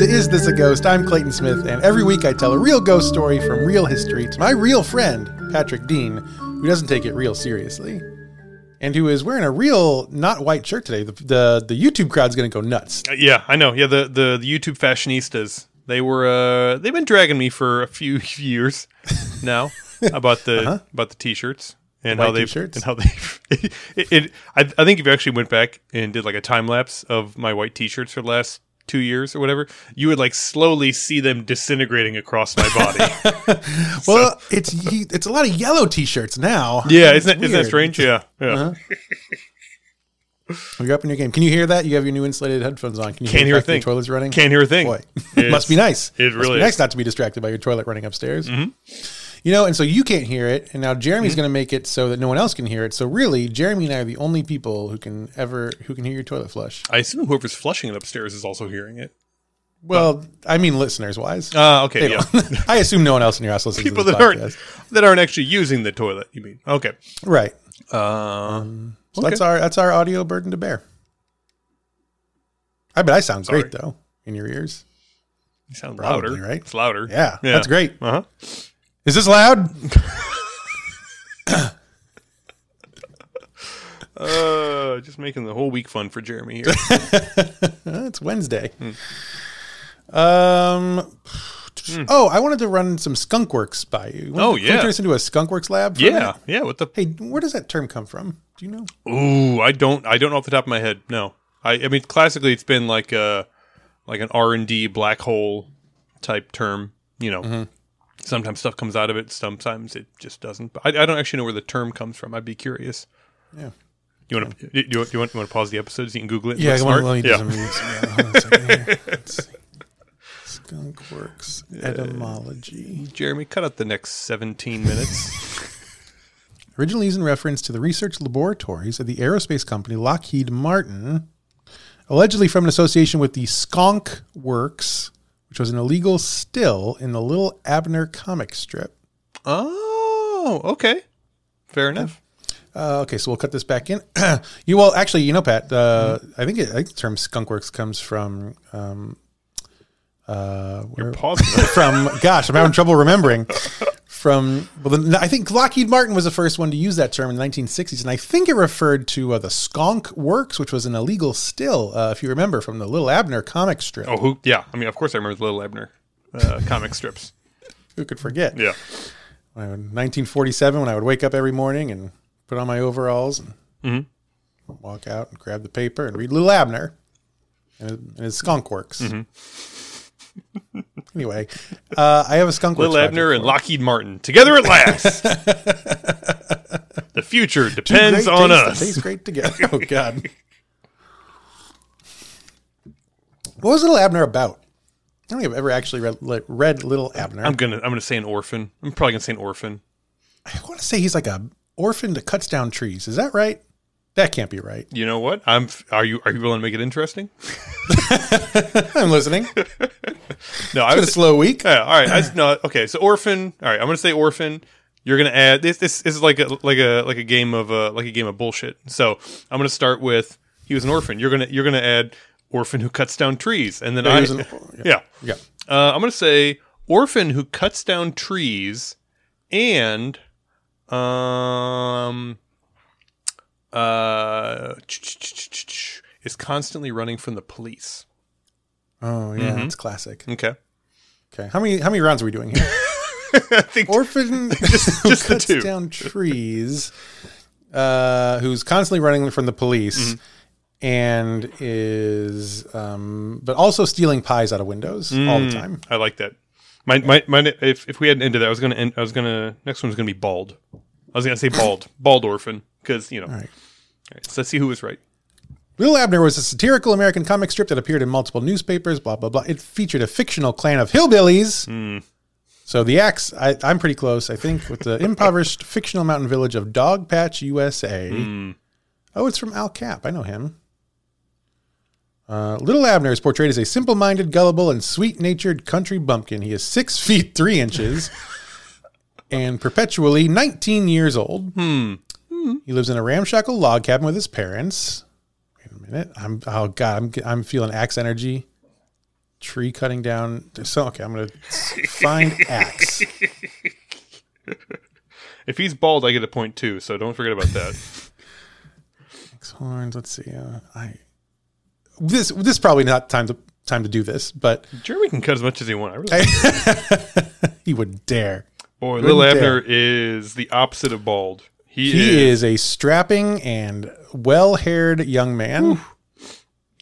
everybody, and welcome to Is This a Ghost? I'm Clayton Smith, and every week I tell a real ghost story from real history to my real friend, Patrick Dean, who doesn't take it real seriously, and who is wearing a real not white shirt today. The the, the YouTube crowd's going to go nuts. Uh, yeah, I know. Yeah, the, the, the YouTube fashionistas. They were uh they've been dragging me for a few years now about the about the t-shirts and how they t-shirts? and how they it, it I, I think if you actually went back and did like a time lapse of my white t-shirts for the last two years or whatever, you would like slowly see them disintegrating across my body. Well, it's it's a lot of yellow T-shirts now. yeah, It's isn't that, isn't that strange? Yeah, yeah. Uh-huh. You're up in your game. Can you hear that? You have your new insulated headphones on. Can you Can't hear the a that your thing. Toilet's running. Can't hear a thing. Boy, must be nice. it Must really be is. nice not to be distracted by your toilet running upstairs. Mm-hmm. You know, and so you can't hear it, and now Jeremy's going to make it so that no one else can hear it. So really, Jeremy and I are the only people who can ever who can hear your toilet flush. I assume whoever's flushing it upstairs is also hearing it. Well, I mean, listeners wise. Uh, okay, yeah. I assume no one else in your house listens People that aren't that aren't actually using the toilet. You mean? Okay. Right. Um, So that's our that's our audio burden to bear. I bet I sound great though in your ears. You sound Probably, louder, right? It's louder. Yeah, that's great. Uh huh. Is this loud? Uh, just making the whole week fun for Jeremy here. It's Wednesday. Um. Oh, I wanted to run some skunkworks by you. Oh, Can we yeah. turn this into a skunkworks lab. for yeah, yeah. What the? Hey, where does that term come from? Do you know? Ooh, I don't. I don't know off the top of my head. No. I. I mean, classically, it's been like a like an R and D black hole type term. You know. Mm-hmm. Sometimes stuff comes out of it. Sometimes it just doesn't. But I, I don't actually know where the term comes from. I'd be curious. Yeah. You want to? You, you want? You want? You want to pause the episode so you can Google it? Yeah, I want to do yeah. some reading. Yeah, hold on a. Let's see. Skunkworks etymology. Jeremy, cut out the next seventeen minutes. Originally used in reference to the research laboratories of the aerospace company Lockheed Martin, allegedly from an association with the Skunk Works, which was an illegal still in the Little Abner comic strip. oh, okay. Fair enough. Uh, okay, so we'll cut this back in. you well, actually, you know, Pat. Uh, I think it, I think the term skunkworks comes from um, uh, where, from. Gosh, I'm having trouble remembering. From well, the, I think Lockheed Martin was the first one to use that term in the 1960s, and I think it referred to uh, the Skunk Works, which was an illegal still, uh, if you remember, from the Little Abner comic strip. Oh, who? Yeah, I mean, of course, I remember the Little Abner uh, comic strips. Who could forget? Yeah, When I would- 1947, when I would wake up every morning and put on my overalls and Mm-hmm. walk out and grab the paper and read Little Abner and, and his skunk works. Mm-hmm. anyway, uh, I have a skunk Little works Abner and Lockheed Martin together at last. the future depends on tastes that us. Taste great together. Oh God. What was Little Abner about? I don't think I've ever actually read, like, read Little Abner. I'm gonna, I'm gonna say an orphan. I'm probably gonna say an orphan. I want to say he's like a orphan that cuts down trees. Is that right? That can't be right. You know what? I'm. Are you, are you willing to make it interesting? I'm listening. No, I Been a slow week. Yeah, all right. I, no, okay. So orphan. All right. I'm gonna say orphan. You're gonna add this. This, this is like a like a like a game of uh like a game of bullshit. So I'm gonna start with he was an orphan. You're gonna you're gonna add orphan who cuts down trees, and then he I was an- yeah. Yeah. Uh, I'm gonna say orphan who cuts down trees, and um uh is constantly running from the police. Oh yeah, Mm-hmm. it's classic. Okay, Okay, how many how many rounds are we doing here? I think Orphan just who the cuts two. down trees, uh, who's constantly running from the police, Mm-hmm. and is um, but also stealing pies out of windows all Mm. the time. I like that. My, my, my, if, if we hadn't ended that, I was gonna end, I was gonna next one was gonna be bald. I was gonna say bald, bald orphan, because you know. All right. All right, so let's see who was right. Little Abner was a satirical American comic strip that appeared in multiple newspapers. Blah blah blah. It featured a fictional clan of hillbillies. Hmm. So the axe, I, I'm pretty close, I think, with the impoverished fictional mountain village of Dogpatch, USA. Hmm. Oh, it's from Al Capp. I know him. Uh, Little Abner is portrayed as a simple-minded, gullible, and sweet-natured country bumpkin. He is six feet three inches and perpetually 19 years old. Hmm. He lives in a ramshackle log cabin with his parents. Wait a minute. I'm oh god. I'm I'm feeling axe energy. tree cutting down. So okay, I'm gonna find axe. If he's bald, I get a point too. So don't forget about that. Axe horns. Let's see. Uh, I this this is probably not time to time to do this, but Jeremy can cut as much as he wants. I really he would dare. Boy, Wouldn't Lil dare. Abner is the opposite of bald. He, He is, is a strapping and well-haired young man.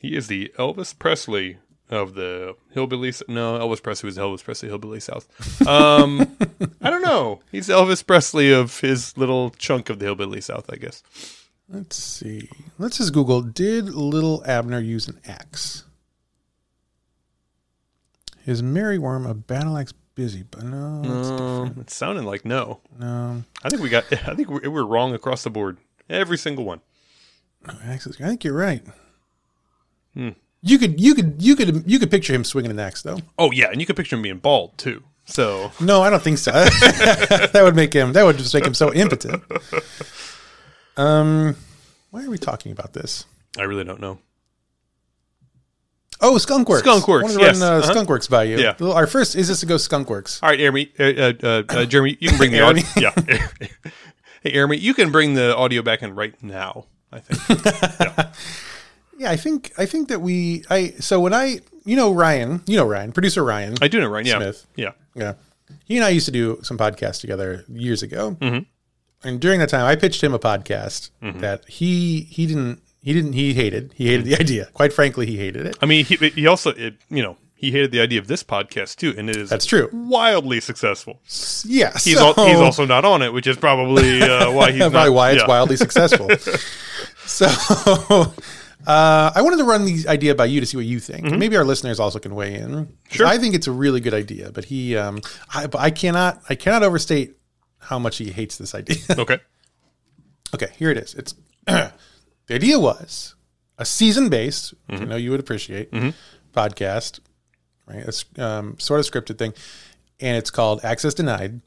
he is the Elvis Presley of the hillbilly. No, Elvis Presley was Elvis Presley hillbilly South. Um, I don't know. He's Elvis Presley of his little chunk of the hillbilly South, I guess. Let's see. Let's just Google. Did Little Abner use an axe? Is Mary Worm a battle axe busy? But no, it's it sounded like no. no. I think we got. I think we're, we're wrong across the board. Every single one. no axes. I think you're right. Hmm. You could, you could, you could, you could picture him swinging an axe, though. Oh yeah, and you could picture him being bald too. So No, I don't think so. that would make him. That would just make him so impotent. Um, why are we talking about this? I really don't know. Oh, Skunkworks. Skunkworks, I wanted to yes. run uh, Uh-huh. Skunkworks by you. Yeah. Our first is this to go Skunkworks. All right, Jeremy. Uh, uh, uh, uh, Jeremy, you can bring the audio. Yeah. hey, Jeremy, you can bring the audio back in right now. I think. Yeah, I think I think that we I so when I you know Ryan, you know Ryan, producer Ryan. I do know, Ryan Smith. Yeah. yeah. He and I used to do some podcasts together years ago. Mhm. And during that time I pitched him a podcast Mm-hmm. that he he didn't he didn't he hated. He hated the idea. Quite frankly, he hated it. I mean, he, he also, it, you know, he hated the idea of this podcast too, and it is That's true. wildly successful. Yeah. He's so, al- he's also not on it, which is probably uh, why he's probably not, why it's yeah. wildly successful. so uh, I wanted to run the idea by you to see what you think. Maybe our listeners also can weigh in. Mm-hmm. Sure. I think it's a really good idea, but he, um, I, but I cannot, I cannot overstate how much he hates this idea. Okay. okay, here it is. It's the idea was a season based, which I Mm-hmm. know you would appreciate, podcast, right? It's um, sort of scripted thing, and it's called Access Denied.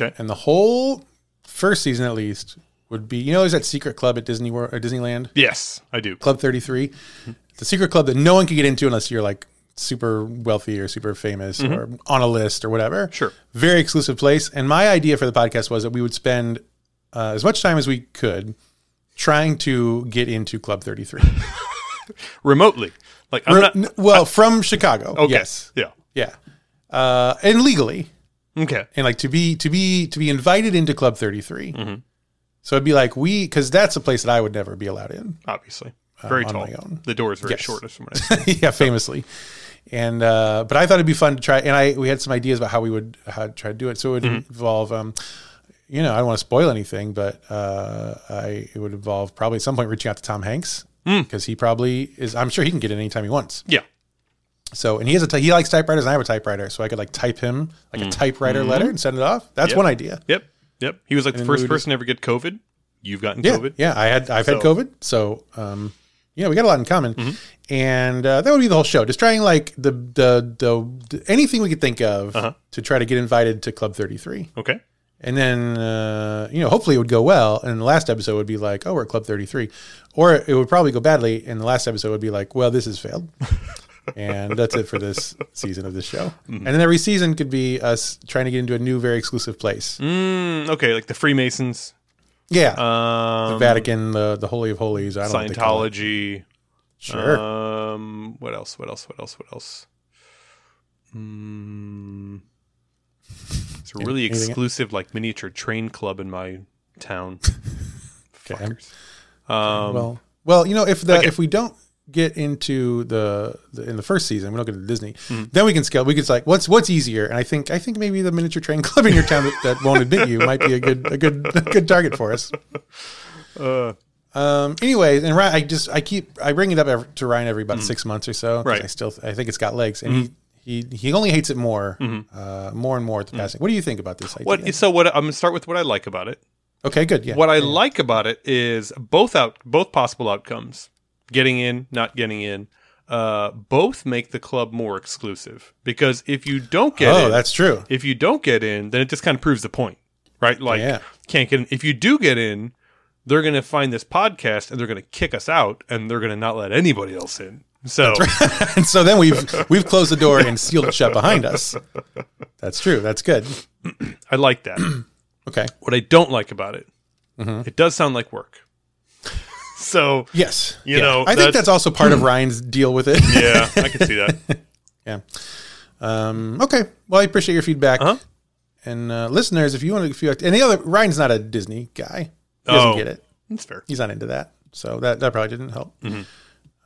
Okay. And the whole first season, at least, would be you know, there's that secret club at Disney World or Disneyland, Yes, I do. Club 33. It's a secret club that no one can get into unless you're like super wealthy or super famous or on a list or whatever. Sure. Very exclusive place. And my idea for the podcast was that we would spend uh, as much time as we could trying to get into Club 33. Remotely, like I'm not. N- well, from Chicago. Okay. Yes. Yeah. Yeah. Uh, and legally. Okay. and like to be to be to be invited into Club 33. Mm-hmm. So it'd be like we because that's a place that I would never be allowed in. Obviously, very on tall. The door is very Yes. short. Is from what I yeah, famously. And uh, but I thought it'd be fun to try, and I we had some ideas about how we would how to try to do it. So it would Mm-hmm. involve, um, you know, I don't want to spoil anything, but uh, I it would involve probably at some point reaching out to Tom Hanks Mm. because he probably is. I'm sure he can get it anytime he wants. Yeah. So and he has a he likes typewriters, and I have a typewriter, so I could like type him like a typewriter letter and send it off. That's Mm-hmm. Yep. one idea. Yep. Yep. He was like the first we person to ever get COVID. You've gotten Yeah, COVID. yeah. I had I've had COVID, so um, yeah, we got a lot in common, Mm-hmm. and uh, that would be the whole show. Just trying like the the the, the anything we could think of Uh-huh. to try to get invited to Club Thirty Three, Okay. And then uh, you know hopefully it would go well. And the last episode would be like, oh, we're at Club Thirty Three, or it would probably go badly, and the last episode would be like, well, this has failed. and that's it for this season of this show. Mm-hmm. And then every season could be us trying to get into a new, very exclusive place. Mm, okay. Like the Freemasons, Yeah, um, The Vatican, the the Holy of Holies. I don't know what they call it. Scientology. Sure. Um. What else? What else? What else? What else? Mm, it's a really anything- exclusive, like miniature train club in my town. Okay. Fuckers. Um, well, well, you know, if the okay. if we don't get into the, the in the first season, we don't get to Disney, Hmm. then we can scale. We could like what's what's easier, and I think I think maybe the miniature train club in your town that, that won't admit you might be a good a good a good target for us. uh, Um. Anyways, and Ryan, I just I keep I bring it up ev- to Ryan every about six months or so. Right. I still I think it's got legs, and he. He, he only hates it more, uh, more and more at the passing. What do you think about this idea? What? So what? I'm gonna start with what I like about it. Okay, good. Yeah. What I like about it is both out, both possible outcomes: getting in, not getting in. Uh, both make the club more exclusive because if you don't get oh, in, that's true. if you don't get in, then it just kind of proves the point, right? Like, Yeah. can't get in. If you do get in, they're going to find this podcast and they're going to kick us out and they're going to not let anybody else in. So and so then we've we've closed the door and sealed it shut behind us. That's true. That's good. I like that. Okay. what I don't like about it, Mm-hmm. it does sound like work. so Yes. You know, I think that's- also part of Ryan's deal with it. yeah, I can see that. Yeah. Um, okay. Well, I appreciate your feedback. Uh-huh. And uh, listeners, if you want to, if you any other, Ryan's not a Disney guy. He doesn't Oh. get it. That's fair. He's not into that. So that that probably didn't help.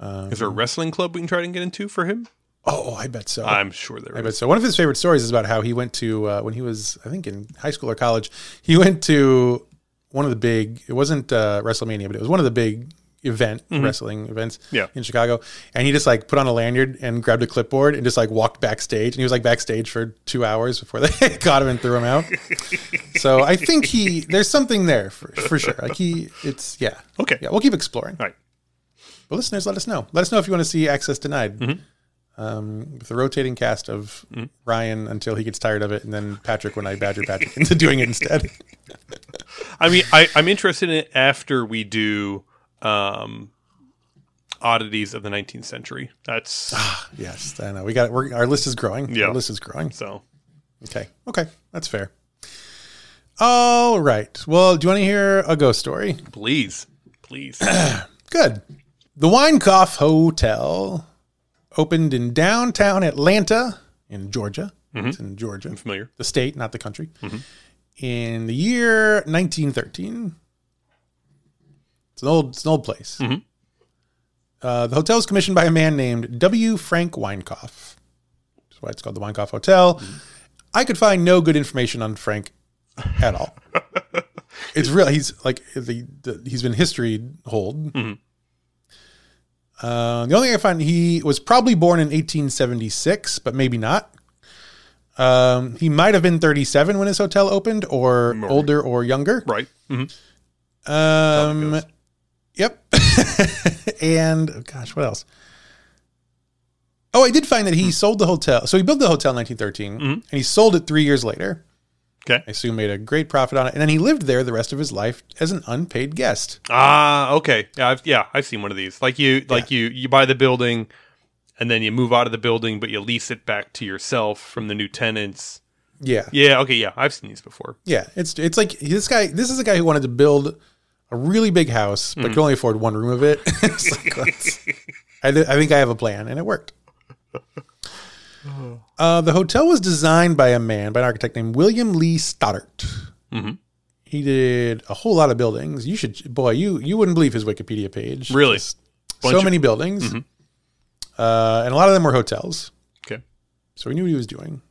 Is there a wrestling club we can try to get into for him? Oh, I bet so. I'm sure there I is. bet so. One of his favorite stories is about how he went to uh, when he was, I think, in high school or college. He went to one of the big. It wasn't uh, WrestleMania, but it was one of the big event wrestling events Mm-hmm. Yeah. in Chicago. And he just like put on a lanyard and grabbed a clipboard and just like walked backstage. And he was like backstage for two hours before they caught him and threw him out. so I think he there's something there for for sure. Like he, it's yeah, Okay. yeah. We'll keep exploring. All right. But listeners, let us know. Let us know if you want to see Access Denied. Mm-hmm. Um, with the rotating cast of Ryan until he gets tired of it, and then Patrick when I badger Patrick into doing it instead. I mean, I, I'm interested in it after we do um, oddities of the 19th century. That's yes, I know. We got it. We're, our list is growing. Yeah. Our list is growing. so. Okay. Okay. That's fair. All right. Well, do you want to hear a ghost story? Please, please. Good. The Winecoff Hotel opened in downtown Atlanta in Georgia. Mm-hmm. It's in Georgia. I'm Familiar. the state, not the country, mm-hmm. in the year 1913. It's an old, it's an old place. Mm-hmm. Uh, the hotel is commissioned by a man named W. Frank Winecoff. That's why it's called the Winecoff Hotel. I could find no good information on Frank at all. it's real. He's like the, the he's been history hold. Uh, the only thing I find he was probably born in 1876, but maybe not. Um, he might have been 37 when his hotel opened, or older or younger. right. hmm Um, yep. and oh gosh, what else? Oh, I did find that he sold the hotel. So he built the hotel in 1913, and he sold it three years later. Okay. I assume made a great profit on it, and then he lived there the rest of his life as an unpaid guest. Ah, okay. Yeah, I've, yeah, I've seen one of these. Like you, like you, you buy the building, and then you move out of the building, but you lease it back to yourself from the new tenants. Yeah, Yeah. Okay. Yeah, I've seen these before. yeah. It's it's like this guy. This is a guy who wanted to build a really big house, but could only afford one room of it. Like, I, th- I think I have a plan, and it worked. Uh, the hotel was designed by a man, by an architect named William Lee Stoddart. He did a whole lot of buildings. You should, boy, you you wouldn't believe his Wikipedia page. Really? Just so of- many buildings, uh, and a lot of them were hotels. Okay. So he knew what he was doing.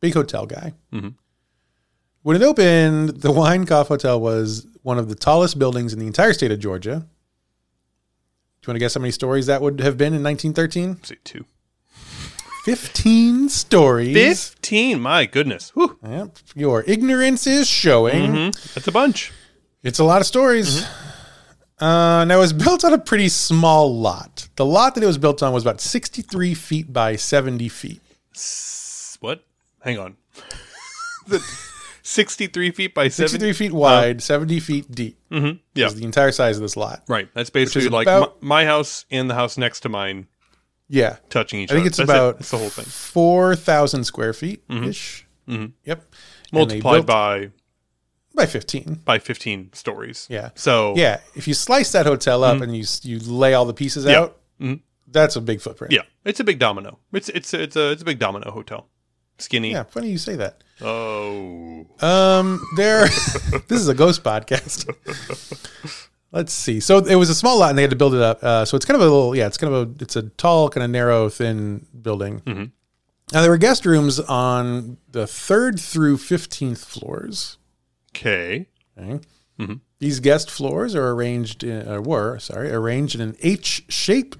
Big hotel guy. When it opened, the Winecoff Hotel was one of the tallest buildings in the entire state of Georgia. Do you want to guess how many stories that would have been in 1913? Say two. 15 stories. Fifteen. My goodness. Whew. Yep. Your ignorance is showing. Mhm. That's a bunch. It's a lot of stories. Uh, now, it was built on a pretty small lot. The lot that it was built on was about 63 feet by 70 feet. S- What? Hang on. The- Sixty-three feet by 63 feet wide, 70 feet deep. Mm-hmm. Yeah. is the entire size of this lot. Right. That's basically like about- my, my house and the house next to mine Yeah. touching each other. I think it's That's about it. That's the whole thing. 4,000 square feet ish. Mhm. Yep. And they Multiplied by by 15. by fifteen stories. Yeah. So Yeah. If you slice that hotel up and you you lay all the pieces Mm-hmm. Yeah. out, Mhm. that's a big footprint. yeah, it's a big domino. It's it's it's a it's a big domino hotel. Skinny. Yeah. Funny you say that. Oh. Um, there. this is a ghost podcast. Let's see. So it was a small lot, and they had to build it up. Uh, so it's kind of a little, yeah. It's kind of a, it's a tall, kind of narrow, thin building. Mhm. Now there were guest rooms on the third through fifteenth floors. Okay. Okay. Mhm. These guest floors are arranged, in, uh, were sorry, arranged in an H shape.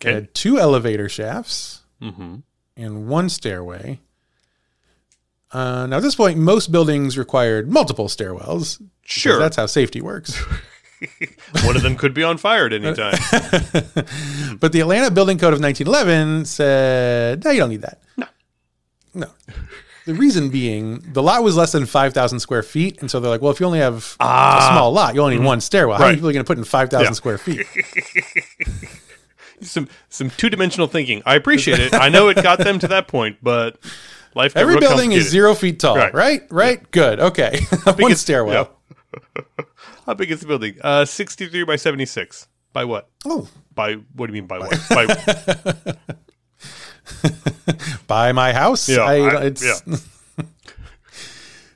Okay. had two elevator shafts Mm-hmm. and one stairway. Uh, now, at this point, most buildings required multiple stairwells. Sure. That's how safety works. One of them could be on fire at any time. but the Atlanta Building Code of 1911 said, no, you don't need that. No. No. The reason being, the lot was less than 5,000 square feet. And so they're like, well, if you only have Ah. a small lot, you only need one stairwell. How Right. are going to put in 5,000 Yeah. square feet? some some two dimensional thinking. I appreciate it. I know it got them to that point, but life Every building is zero feet tall, right? Right. Right? Good. Okay. One stairwell. How big is the building? Uh, sixty three by seventy six. By what? Oh, By what do you mean by what? By by my house. Yeah, I, I- it's, yeah.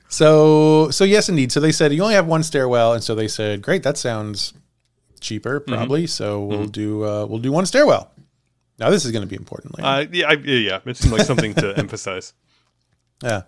So, so yes, indeed. So they said you only have one stairwell, and so they said, great, that sounds cheaper, Mm-hmm. probably. So we'll do uh, we'll do one stairwell. Now this is going to be important. Later. uh, yeah, I, yeah, yeah. It seemed like something to emphasize. Yeah.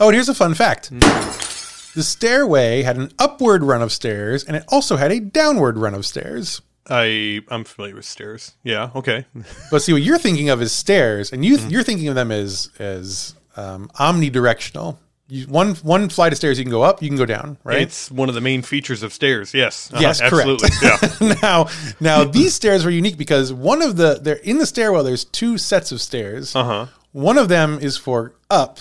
Oh, and here's a fun fact. Mm. The stairway had an upward run of stairs, and it also had a downward run of stairs. I I'm familiar with stairs. Yeah. Okay. But see, what you're thinking of is stairs, and you Mm-hmm. you're thinking of them as as um, omnidirectional. You, one one flight of stairs, you can go up, you can go down, right? It's one of the main features of stairs. Yes. Uh-huh, Yes, correct. absolutely. Yeah. now, now these stairs were unique because one of the they're in the stairwell. There's two sets of stairs. Uh huh. One of them is for up.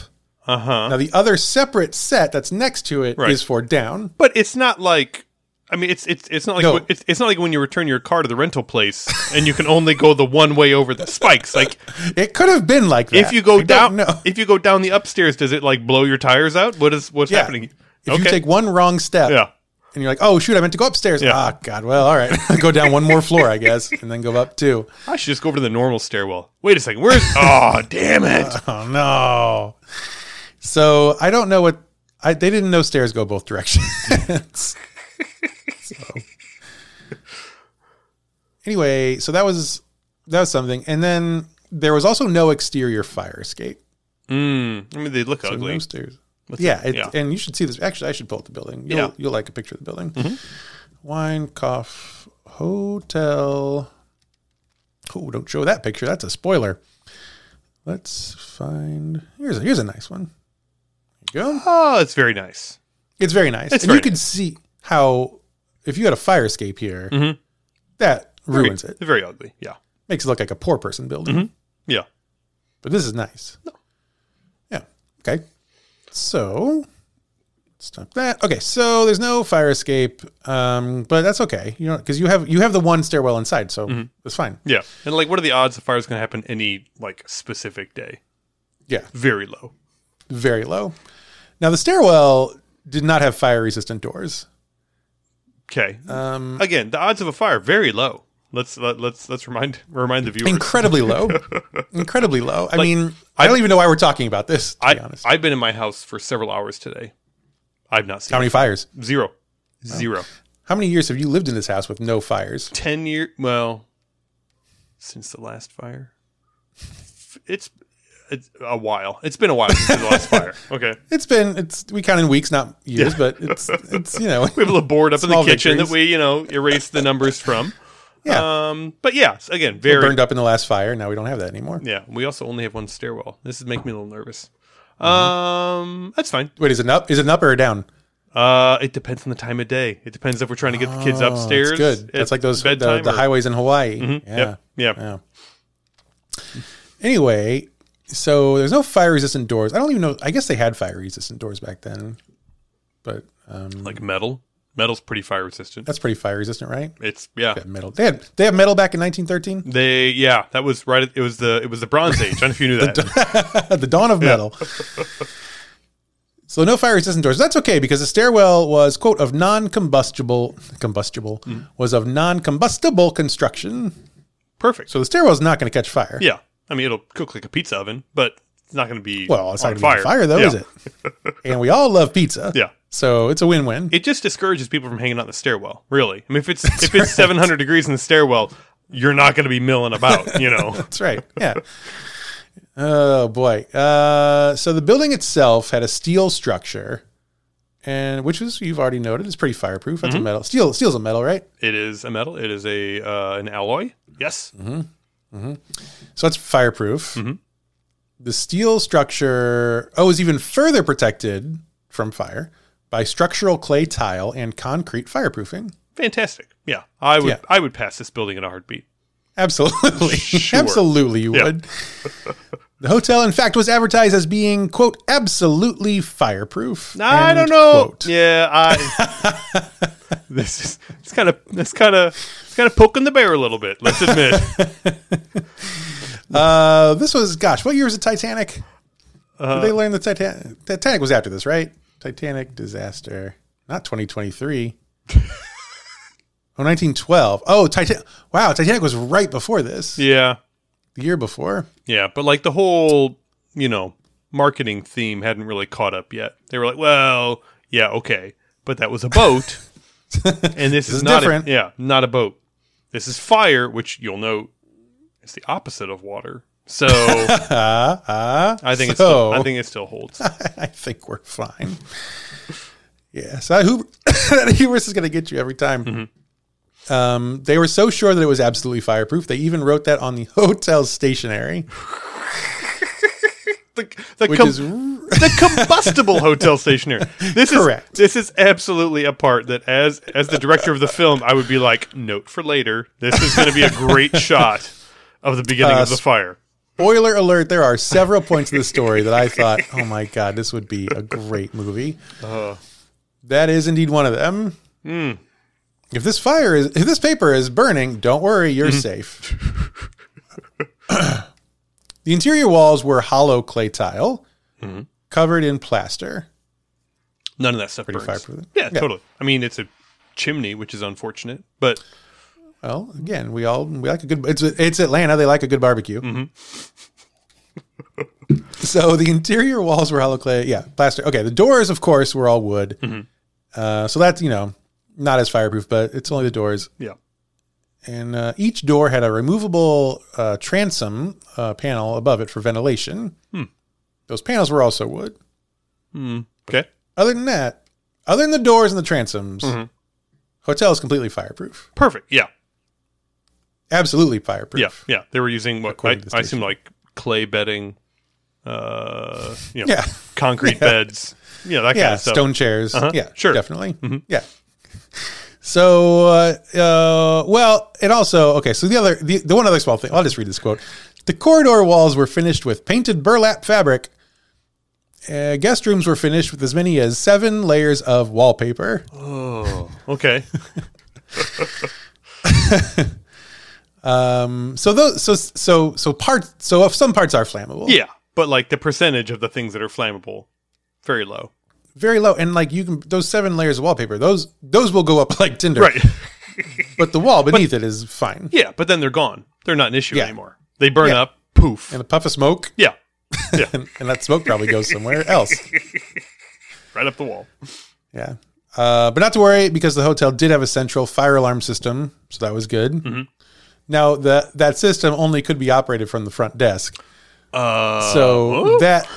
Uh huh. Now the other separate set that's next to it is Right. for down. But it's not like. I mean, it's it's it's not like No. when- it's, it's not like when you return your car to the rental place and you can only go the one way over the spikes. Like It could have been like that. if you go I down, if you go down the upstairs, does it like blow your tires out? What is what's Yeah. happening? If you take one wrong step, yeah, and you're like, "Oh shoot, I meant to go upstairs." Yeah. Ah, God. Well, all right, go down one more floor, I guess, and then go up two. I should just go over to the normal stairwell. Wait a second, where's? oh, damn it! Oh no. So I don't know what I, they didn't know stairs go both directions. so. Anyway, so that was that was something, and then there was also no exterior fire escape. Mm, I mean, they look So ugly. no stairs. yeah, it, yeah. and you should see this. Actually, I should pull up the building. You'll, Yeah. Mm-hmm. you'll like a picture of the building. Wine, cough, hotel. Oh, don't show that picture. That's a spoiler. Let's find. Here's a, here's a nice one. You. Oh, it's very nice. It's very nice, It's and you very can see how if you had a fire escape here, Mhm. that Very, ruins it. Very ugly. Yeah, Makes it look like a poor person building. Mm-hmm. yeah. But this is nice. No. Yeah. Okay. So stop that. Okay. So there's no fire escape, um, but that's okay. You know, because you have you have the one stairwell inside, so Mm-hmm. it's fine. Yeah, and like, what are the odds the fire's going to happen any like specific day? Yeah. Very low. Very low. Now the stairwell did not have fire resistant doors. Okay. Um, Again, the odds of a fire very low. Let's let, let's let's remind remind the viewers. incredibly low. incredibly low. I Like, mean, I don't even know why we're talking about this. To I be honest, I've been in my house for several hours today. I've not seen how many fires? zero, zero. How many years have you lived in this house with no fires? Ten year. Well, since the last fire, it's it's a while. It's been a while since the last fire. Okay, It's been it's we count in weeks, not years, but it's it's you know we have a little board up in the kitchen victories. that we you know erase the numbers from. yeah Um, but yeah, again, very burned up in the last fire. Now we don't have that anymore. Yeah, we also only have one stairwell. This is making me a little nervous. Mm-hmm. Um, that's fine. Wait, is it up? Is it an up or a down? Uh, it depends on the time of day. It depends if we're trying to get the kids Oh, upstairs. That's good. at That's like those the, the highways in Hawaii. Mhm, Yeah. Yep. Yeah. Yeah. Anyway, so there's no fire resistant doors. I don't even know. I guess they had fire resistant doors back then, but um, Like metal. Metal's pretty fire resistant. that's pretty fire resistant, right? It's yeah. They had metal. They had they had metal back in 1913. They yeah. That was right. It was the it was the Bronze Age. I don't know if you knew that. the dawn of metal. so no fire resistant doors. That's okay because the stairwell was quote of non-combustible combustible Mm. was of non-combustible construction. Perfect. So the stairwell is not going to catch fire. yeah. I mean, it'll cook like a pizza oven, but it's not going to be Well, it's not going to be fire though, Yeah. is it? and we all love pizza. Yeah. So it's a win-win. It just discourages people from hanging out in the stairwell. Really. I mean, if it's if it's 700 degrees in the stairwell, you're not going to be milling about. You know. That's right. Yeah. oh boy. Uh, so the building itself had a steel structure, and which is you've already noted is pretty fireproof. That's Mm-hmm. a metal. Steel. Steel's a metal, right? It is a metal. It is a uh, an alloy. Yes. So it's fireproof. Mm-hmm. The steel structure oh is even further protected from fire by structural clay tile and concrete fireproofing. Fantastic. Yeah, I would. Yeah. I would pass this building in a heartbeat. Absolutely, Sure. absolutely, you Yeah. would. The hotel, in fact, was advertised as being, quote, absolutely fireproof. I don't know. quote. Yeah, I. this is it's kind of it's kind of it's kind of poking the bear a little bit. Let's admit. Uh, this was, gosh, what year was the Titanic? Uh, Did they learn the Titanic? Titanic was after this, right? Titanic disaster. Not 2023. oh, 1912. Oh, Titanic. Wow, Titanic was right before this. yeah, The year before. yeah, but like the whole you know marketing theme hadn't really caught up yet. They were like, well, yeah, okay, but that was a boat, and this, is, is not different. A, yeah, not a boat. This is fire, which you'll note is the opposite of water. So Ah, ah. I think it's so, still, I think it still holds. I think we're fine. yeah, so that, that hubris is going to get you every time. Mm-hmm. Um, they were so sure that it was absolutely fireproof. They even wrote that on the hotel stationery, The, the, which com- is the combustible hotel stationery. This Correct. is this is absolutely a part that as as the director of the film, I would be like, note for later. This is going to be a great shot of the beginning Uh, of the fire. Spoiler alert, there are several points in the story that I thought, oh my God, this would be a great movie. Uh. that is indeed one of them. Hmm. If this fire is, if this paper is burning, don't worry, you're Mm-hmm. safe. the interior walls were hollow clay tile Mm-hmm. covered in plaster. None of that stuff burns. fireproof. Yeah, Yeah. totally. I mean, it's a chimney, which is unfortunate, but Well, again, we all we like a good. It's it's Atlanta. They like a good barbecue. Mm-hmm. so the interior walls were hollow clay. Yeah, plaster. Okay, the doors, of course, were all wood. Mm-hmm. Uh, so that's you know not as fireproof, but it's only the doors. yeah. And uh, each door had a removable uh, transom uh, panel above it for ventilation. Hmm. Those panels were also wood. Okay. Other than that, other than the doors and the transoms, Mm-hmm. hotel is completely fireproof. Perfect. Yeah. Absolutely fireproof. Yeah. Yeah. They were using what I, According to the I assume like clay bedding, uh, you know, Yeah. concrete beds, you know, that kind yeah, of stuff. stone chairs. Uh-huh, Yeah, sure. definitely. Yeah. So, uh, uh, well, it also okay. So the other, the, the one other small thing, I'll just read this quote: "The corridor walls were finished with painted burlap fabric. Uh, guest rooms were finished with as many as seven layers of wallpaper. Oh, okay. Um, so those, so so so parts, so if some parts are flammable, yeah. But like the percentage of the things that are flammable, very low. Very low, and like you can those seven layers of wallpaper, those those will go up like tinder, Right. But the wall beneath it is fine, yeah. But then they're gone. They're not an issue Yeah. anymore. They burn Yeah. up. Poof. and a puff of smoke, yeah. Yeah. and, and that smoke probably goes somewhere else. right up the wall. Yeah. Uh, but not to worry because the hotel did have a central fire alarm system, so that was good. Mm-hmm. Now that that system only could be operated from the front desk. Uh, So that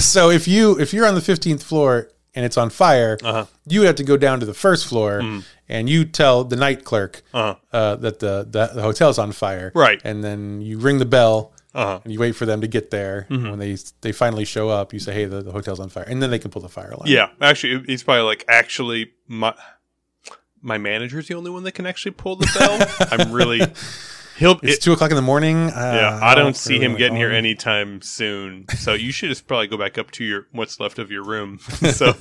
so if you if you're on the 15th floor and it's on fire, Uh-huh. you would have to go down to the first floor Mm. and you tell the night clerk Uh-huh. uh, that the, the the hotel's on fire. Right. And then you ring the bell Uh-huh. and you wait for them to get there. Mm-hmm. When they they finally show up, you say, "Hey, the, the hotel's on fire," and then they can pull the fire alarm. Yeah, actually, he's probably like actually my my manager's the only one that can actually pull the bell. I'm really he'll. It's it- two o'clock in the morning. Uh, yeah, I don't see him getting here anytime soon. So you should just probably go back up to your what's left of your room. so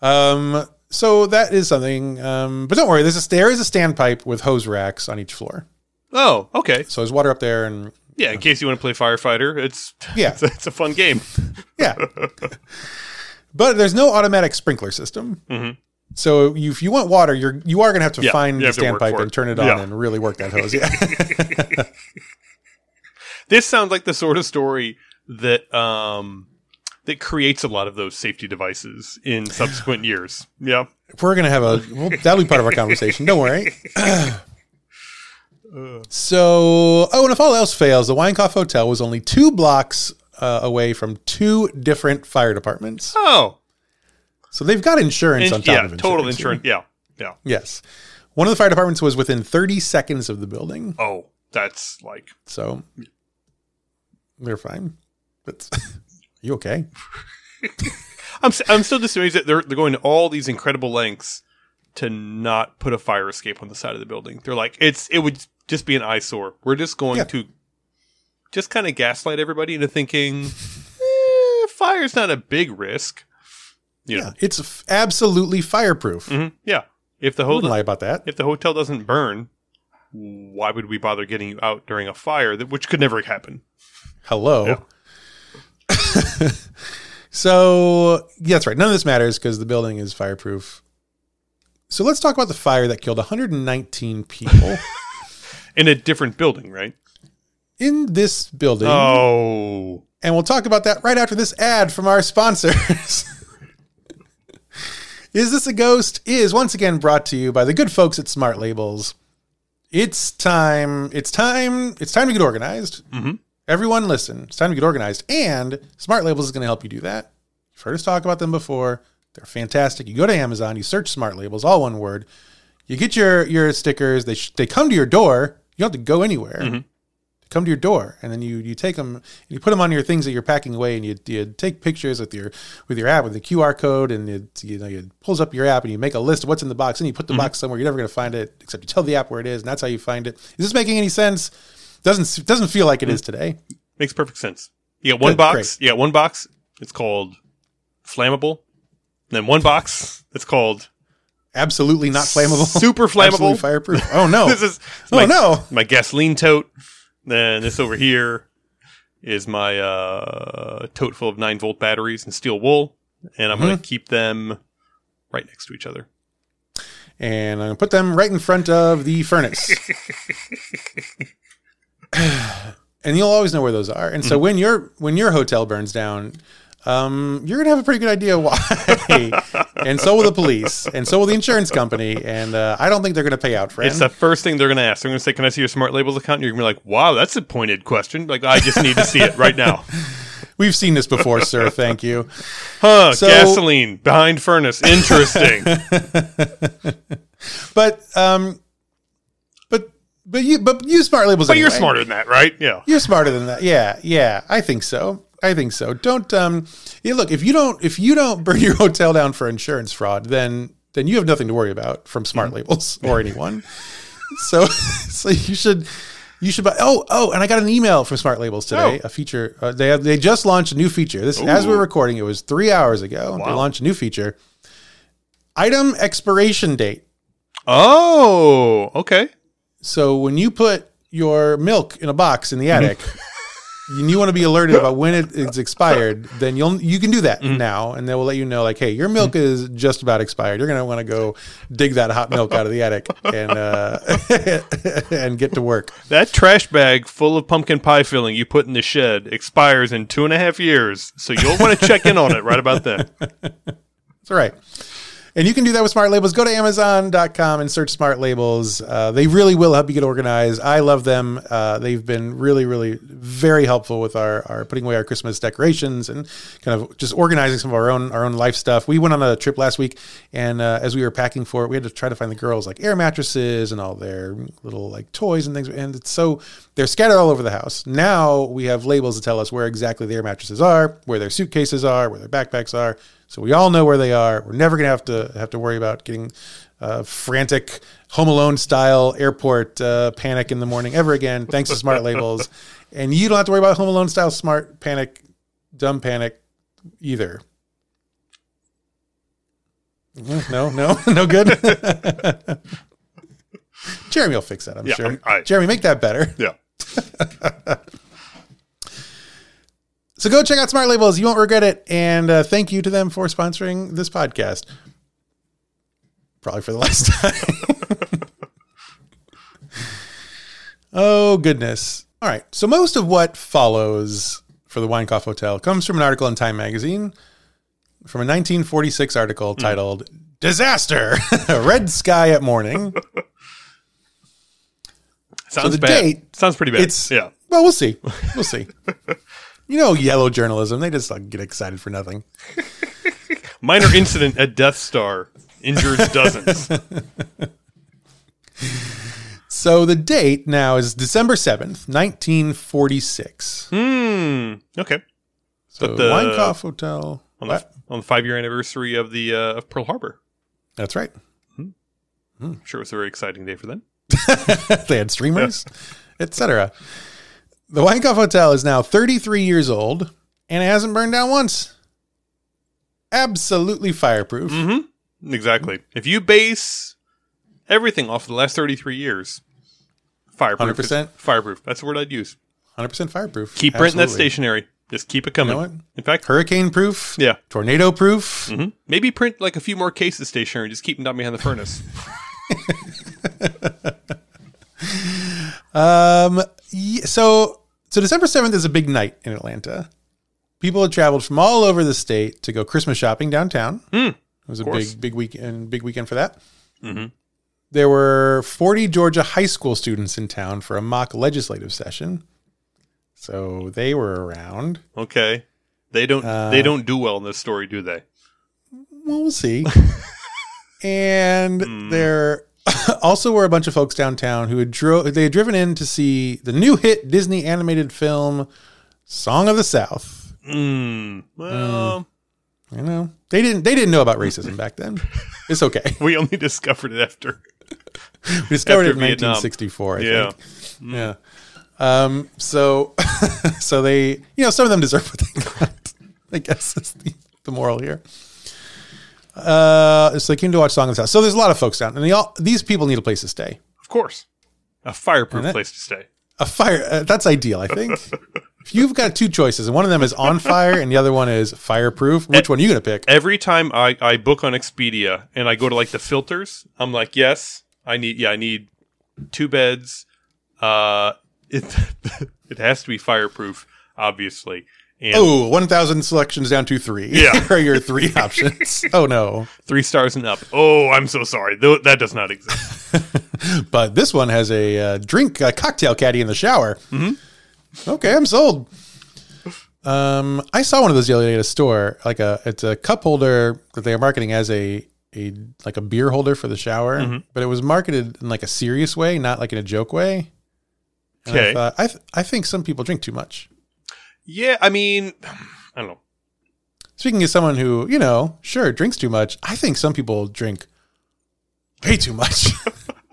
Um, so that is something. Um, but don't worry. There's a there is a standpipe with hose racks on each floor. oh, okay, So there's water up there, and yeah. In case you want to play firefighter, it's Yeah. it's a, it's a fun game. yeah. but there's no automatic sprinkler system. So you, if you want water, you're you are going to have to. Yeah, find the to standpipe and turn it on Yeah. and really work that hose. Yeah. This sounds like the sort of story that um that creates a lot of those safety devices in subsequent years. Yeah. We're gonna have a well, that'll be part of our conversation. Don't worry. so, oh, and if all else fails, the Winecoff Hotel was only two blocks uh, away from two different fire departments. Oh, So they've got insurance in- on top yeah, of insurance. total here. insurance. Yeah, yeah. Yes, one of the fire departments was within 30 seconds of the building, Oh, that's like so they're fine. But you okay? I'm I'm still just amazed that they're they're going to all these incredible lengths to not put a fire escape on the side of the building. They're like it's it would just be an eyesore. We're just going Yeah. to just kind of gaslight everybody into thinking eh, fire's not a big risk. You Yeah, know, it's f- absolutely fireproof. Mhm. yeah. If the I lie about that. if the hotel doesn't burn, why would we bother getting you out during a fire that which could never happen? Hello. so yeah, that's right. None of this matters because the building is fireproof. So let's talk about the fire that killed 119 people In a different building, right? in this building. Oh, And we'll talk about that right after this ad from our sponsors. is This a Ghost is once again brought to you by the good folks at Smart Labels. It's time, it's time, it's time to get organized. Mhm. Everyone listen, it's time to get organized. And Smart Labels is going to help you do that. You've heard us talk about them before. They're fantastic. You go to Amazon, you search Smart Labels, all one word. You get your your stickers. They sh- they come to your door. You don't have to go anywhere Mhm. Come to your door and then you you take them and you put them on your things that you're packing away and you, you take pictures with your with your app with the QR code and it you know it pulls up your app and you make a list of what's in the box and you put the mm-hmm. box somewhere you're never going to find it except you tell the app where it is and that's how you find it. Is this making any sense? Doesn't doesn't feel like it is mm. today. makes perfect sense. You got one Good, box. You got one box. It's called flammable. then one box. It's called Absolutely not flammable. Super flammable. Fireproof. Oh no. this is oh my, no. my gasoline tote. Then this over here is my uh, tote full of nine volt batteries and steel wool, and I'm going Mm-hmm. to keep them right next to each other. and I'm gonna put them right in front of the furnace. and you'll always know where those are. And so when your when your hotel burns down, um, you're gonna have a pretty good idea why. and so will the police, and so will the insurance company. And uh, I don't think they're gonna pay out, friend. It's the first thing they're going to ask. They're going to say, "Can I see your Smart Labels account?" And you're going to be like, "Wow, that's a pointed question." Like, I just need to see it right now. We've seen this before, sir. Thank you. Huh? So- gasoline behind furnace. Interesting. But um, but but you but you smart labels. but you're smarter than that, right? Yeah. You're smarter than that. Yeah, yeah. I think so. I think so. Don't um yeah, look, if you don't if you don't burn your hotel down for insurance fraud, then then you have nothing to worry about from smart labels or anyone. so so you should you should buy oh oh and I got an email from Smart Labels today, Oh. a feature uh, they have they just launched a new feature. This as we're recording it was 3 hours ago. They launched a new feature. Item expiration date. Oh, okay. So when you put your milk in a box in the attic, and you want to be alerted about when it is expired, then you'll you can do that now, and they will let you know like, hey, your milk is just about expired. You're gonna want to go dig that hot milk out of the attic and uh, and get to work. That trash bag full of pumpkin pie filling you put in the shed expires in two and a half years, so you'll want to check in on it right about then. That's right. And you can do that with smart labels. Go to Amazon.com and search smart labels. Uh, they really will help you get organized. I love them. Uh, they've been really, really very helpful with our, our putting away our Christmas decorations and kind of just organizing some of our own our own life stuff. We went on a trip last week, and uh, as we were packing for it, we had to try to find the girls like air mattresses and all their little like toys and things. And it's so they're scattered all over the house. Now we have labels to tell us where exactly the air mattresses are, where their suitcases are, where their backpacks are. So we all know where they are. We're never gonna have to have to worry about getting uh, frantic Home Alone style airport uh, panic in the morning ever again. Thanks to smart labels, and you don't have to worry about Home Alone style smart panic, dumb panic either. Mm, No, no, no good. Jeremy will fix that, I'm Yeah, sure. all right. Jeremy, make that better. Yeah. So go check out Smart Labels. You won't regret it. And uh, thank you to them for sponsoring this podcast. Probably for the last time. oh, goodness. All right. So most of what follows for the Winecoff Hotel comes from an article in Time Magazine from a 1946 article titled Disaster Red Sky at Morning. Sounds the bad. date- Sounds pretty bad. It's- yeah. Well, we'll see. We'll see. you know, yellow journalism, they just like, get excited for nothing. Minor incident at Death Star injures dozens. So the date now is December 7th, 1946. Hmm. Okay. So But the- Winecoff Hotel. On the on the five year anniversary of the uh, of Pearl Harbor. That's right. I'm sure it was a very exciting day for them. they had streamers, etc. The Winecoff Hotel is now 33 years old and it hasn't burned down once. Absolutely fireproof. Mm-hmm. Exactly. If you base everything off of the last 33 years, fireproof. 100%? Fireproof. That's the word I'd use. 100% fireproof. Keep renting that stationery. Just keep it coming. know what? In fact, Hurricane proof. yeah. Tornado proof. hmm Maybe print like a few more cases stationary. Just keep them down behind the furnace. Um, so so December seventh is a big night in Atlanta. People had traveled from all over the state to go Christmas shopping downtown. it was a course. big big weekend big weekend for that. Mhm. There were forty Georgia high school students in town for a mock legislative session. So they were around. Okay. They don't. Uh, they don't do well in this story, do they? Well, we'll see. and Hmm. there also were a bunch of folks downtown who had dro- they had driven in to see the new hit Disney animated film Song of the South. Mm, well, You know, they didn't they didn't know about racism back then. It's okay. we only discovered it after. We discovered it in Vietnam. 1964. I Yeah. think. Yeah. Um. So, so they, you know, some of them deserve what they got. I guess is the, the moral here. Uh, so they came to watch Song of the South. So there's a lot of folks down, and they all these people need a place to stay. Of course, a fireproof it- place to stay. A fire. Uh, that's ideal, I think. if you've got two choices, and one of them is on fire, and the other one is fireproof, which one are you gonna pick? Every time I, I book on Expedia and I go to like the filters, I'm like, yes, I need yeah, I need two beds. Uh, it it has to be fireproof, obviously. And Oh, 1,000 selections down to three. Yeah. are your three options. Oh no. three stars and up. Oh, I'm so sorry. Th- that does not exist. But this one has a uh, drink, a cocktail caddy in the shower. Mm-hmm. Okay, I'm sold. Um, I saw one of those the other day at a store. Like a, it's a cup holder that they are marketing as a a like a beer holder for the shower, but it was marketed in like a serious way, not like in a joke way. And I Okay. thought, I, th- I think some people drink too much. Yeah, I mean, I don't know. Speaking as someone who, you know, sure drinks too much, I think some people drink way too much.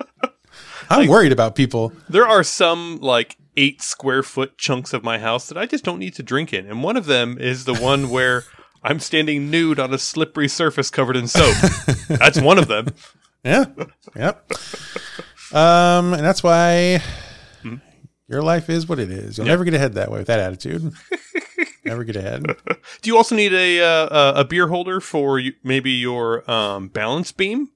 I'm worried about people. There are some like eight square foot chunks of my house that I just don't need to drink in. And one of them is the one where I'm standing nude on a slippery surface covered in soap. That's one of them. Yeah. Yep. Um, and that's why your life is what it is. You'll never get ahead that way with that attitude. never get ahead. Do you also need a uh, a beer holder for you, maybe your um, balance beam,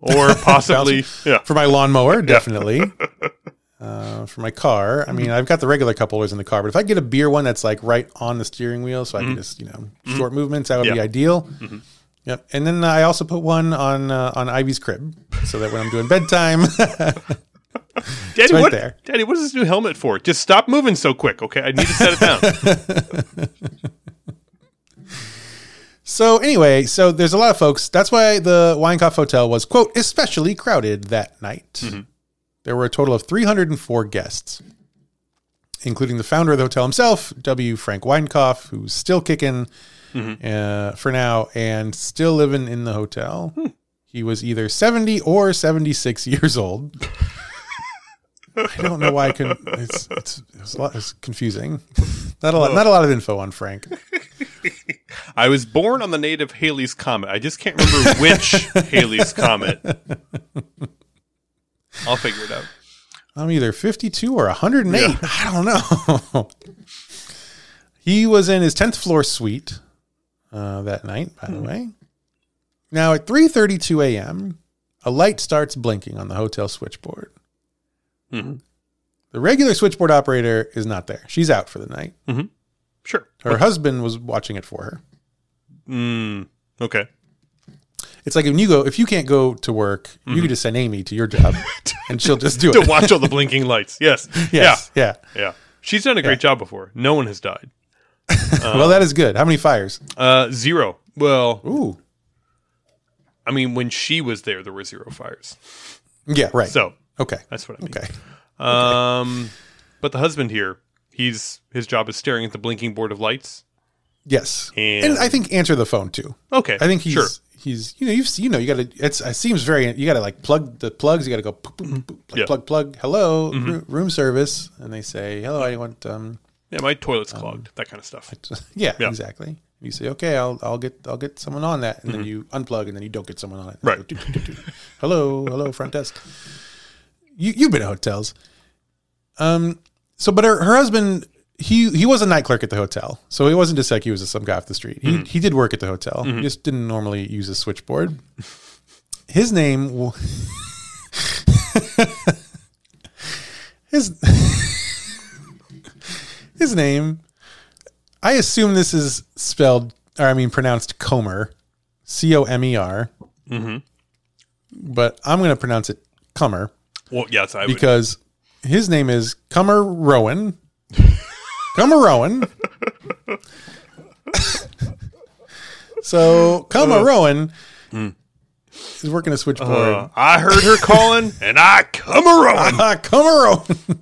or possibly yeah? For my lawnmower, definitely. Uh, for my car, I mean, I've got the regular cup holders in the car, but if I get a beer one that's like right on the steering wheel, so I can just you know short movements, that would be Yeah. ideal. Yep. And then I also put one on uh, on Ivy's crib, so that when I'm doing bedtime, Daddy, right what? there. Daddy, what is this new helmet for? Just stop moving so quick, okay? I need to set it down. So anyway, so there's a lot of folks. That's why the Winecoff Hotel was quote especially crowded that night. Mm-hmm. There were a total of 304 guests, including the founder of the hotel himself, W. Frank Winecoff, who's still kicking mm-hmm. uh, for now and still living in the hotel. Hmm. He was either 70 or 76 years old. I don't know why I couldn't. It's it's, it's, a lot, it's confusing. Not a lot. Not a lot of info on Frank. I was born on the native Halley's Comet. I just can't remember which Halley's Comet. I'll figure it out. I'm either 52 or 108. I don't know. he was in his 10th floor suite uh, that night, by the way. Now at 3:32 a.m., a light starts blinking on the hotel switchboard. Mhm. The regular switchboard operator is not there. She's out for the night. Sure. Her husband was watching it for her. Mm, okay. It's like when you go, if you can't go to work, you can just send Amy to your job, and she'll just do it. To watch all the blinking lights. Yes. Yes, yeah. Yeah. Yeah. She's done a great job before. No one has died. well, that is good. How many fires? Uh, zero. Well, Ooh, I mean, when she was there, there were zero fires. yeah, right. So okay, that's what I mean. okay. Um, but the husband here, he's his job is staring at the blinking board of lights. Yes, And- and, I think answer the phone too. Okay. I think he's sure. he's you know you've you know you got to it's it seems very you got to like plug the plugs you got to go boop, boop, boop, like Yeah. plug plug hello roo- room service and they say hello I want um Yeah, my toilet's clogged. That kind of stuff. yeah, Yeah. exactly you say okay I'll I'll get I'll get someone on that and then you unplug and then you don't get someone on it Mm-hmm. Right. Doot. hello hello front desk you you've been at hotels. Um so but her, her husband he he was a night clerk at the hotel. So he wasn't just like he was a some guy off the street. He, Mm-hmm. he did work at the hotel. He just didn't normally use a switchboard. His name w- his his name i assume this is spelled or i mean pronounced comer c-o-m-e-r Mm-hmm. but i'm going to pronounce it comer Well, yes, I would. because his name is Cummer Rowan. Cummer Rowan. so Cummer Rowan is working a switchboard. Uh, I heard her calling, and I come around. Ah, Cummer Rowan.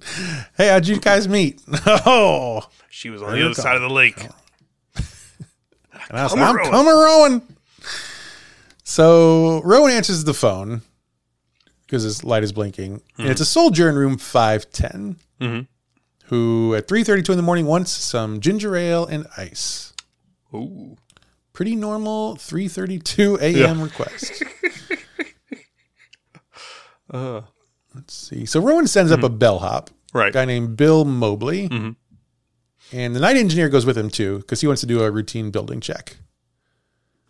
hey, how'd you guys meet? Oh, She was on the other side of the lake. and I was like, I'm. Cummer Rowan. So Rowan answers the phone because his light is blinking, and it's a soldier in room five ten. Mhm. Who at three thirty two in the morning wants some ginger ale and ice. Ooh. pretty normal 3:32 a.m. request. Uh, Let's see. So Rowan sends up a bellhop, a right. guy named Bill Mobley, Mhm. and the night engineer goes with him too because he wants to do a routine building check.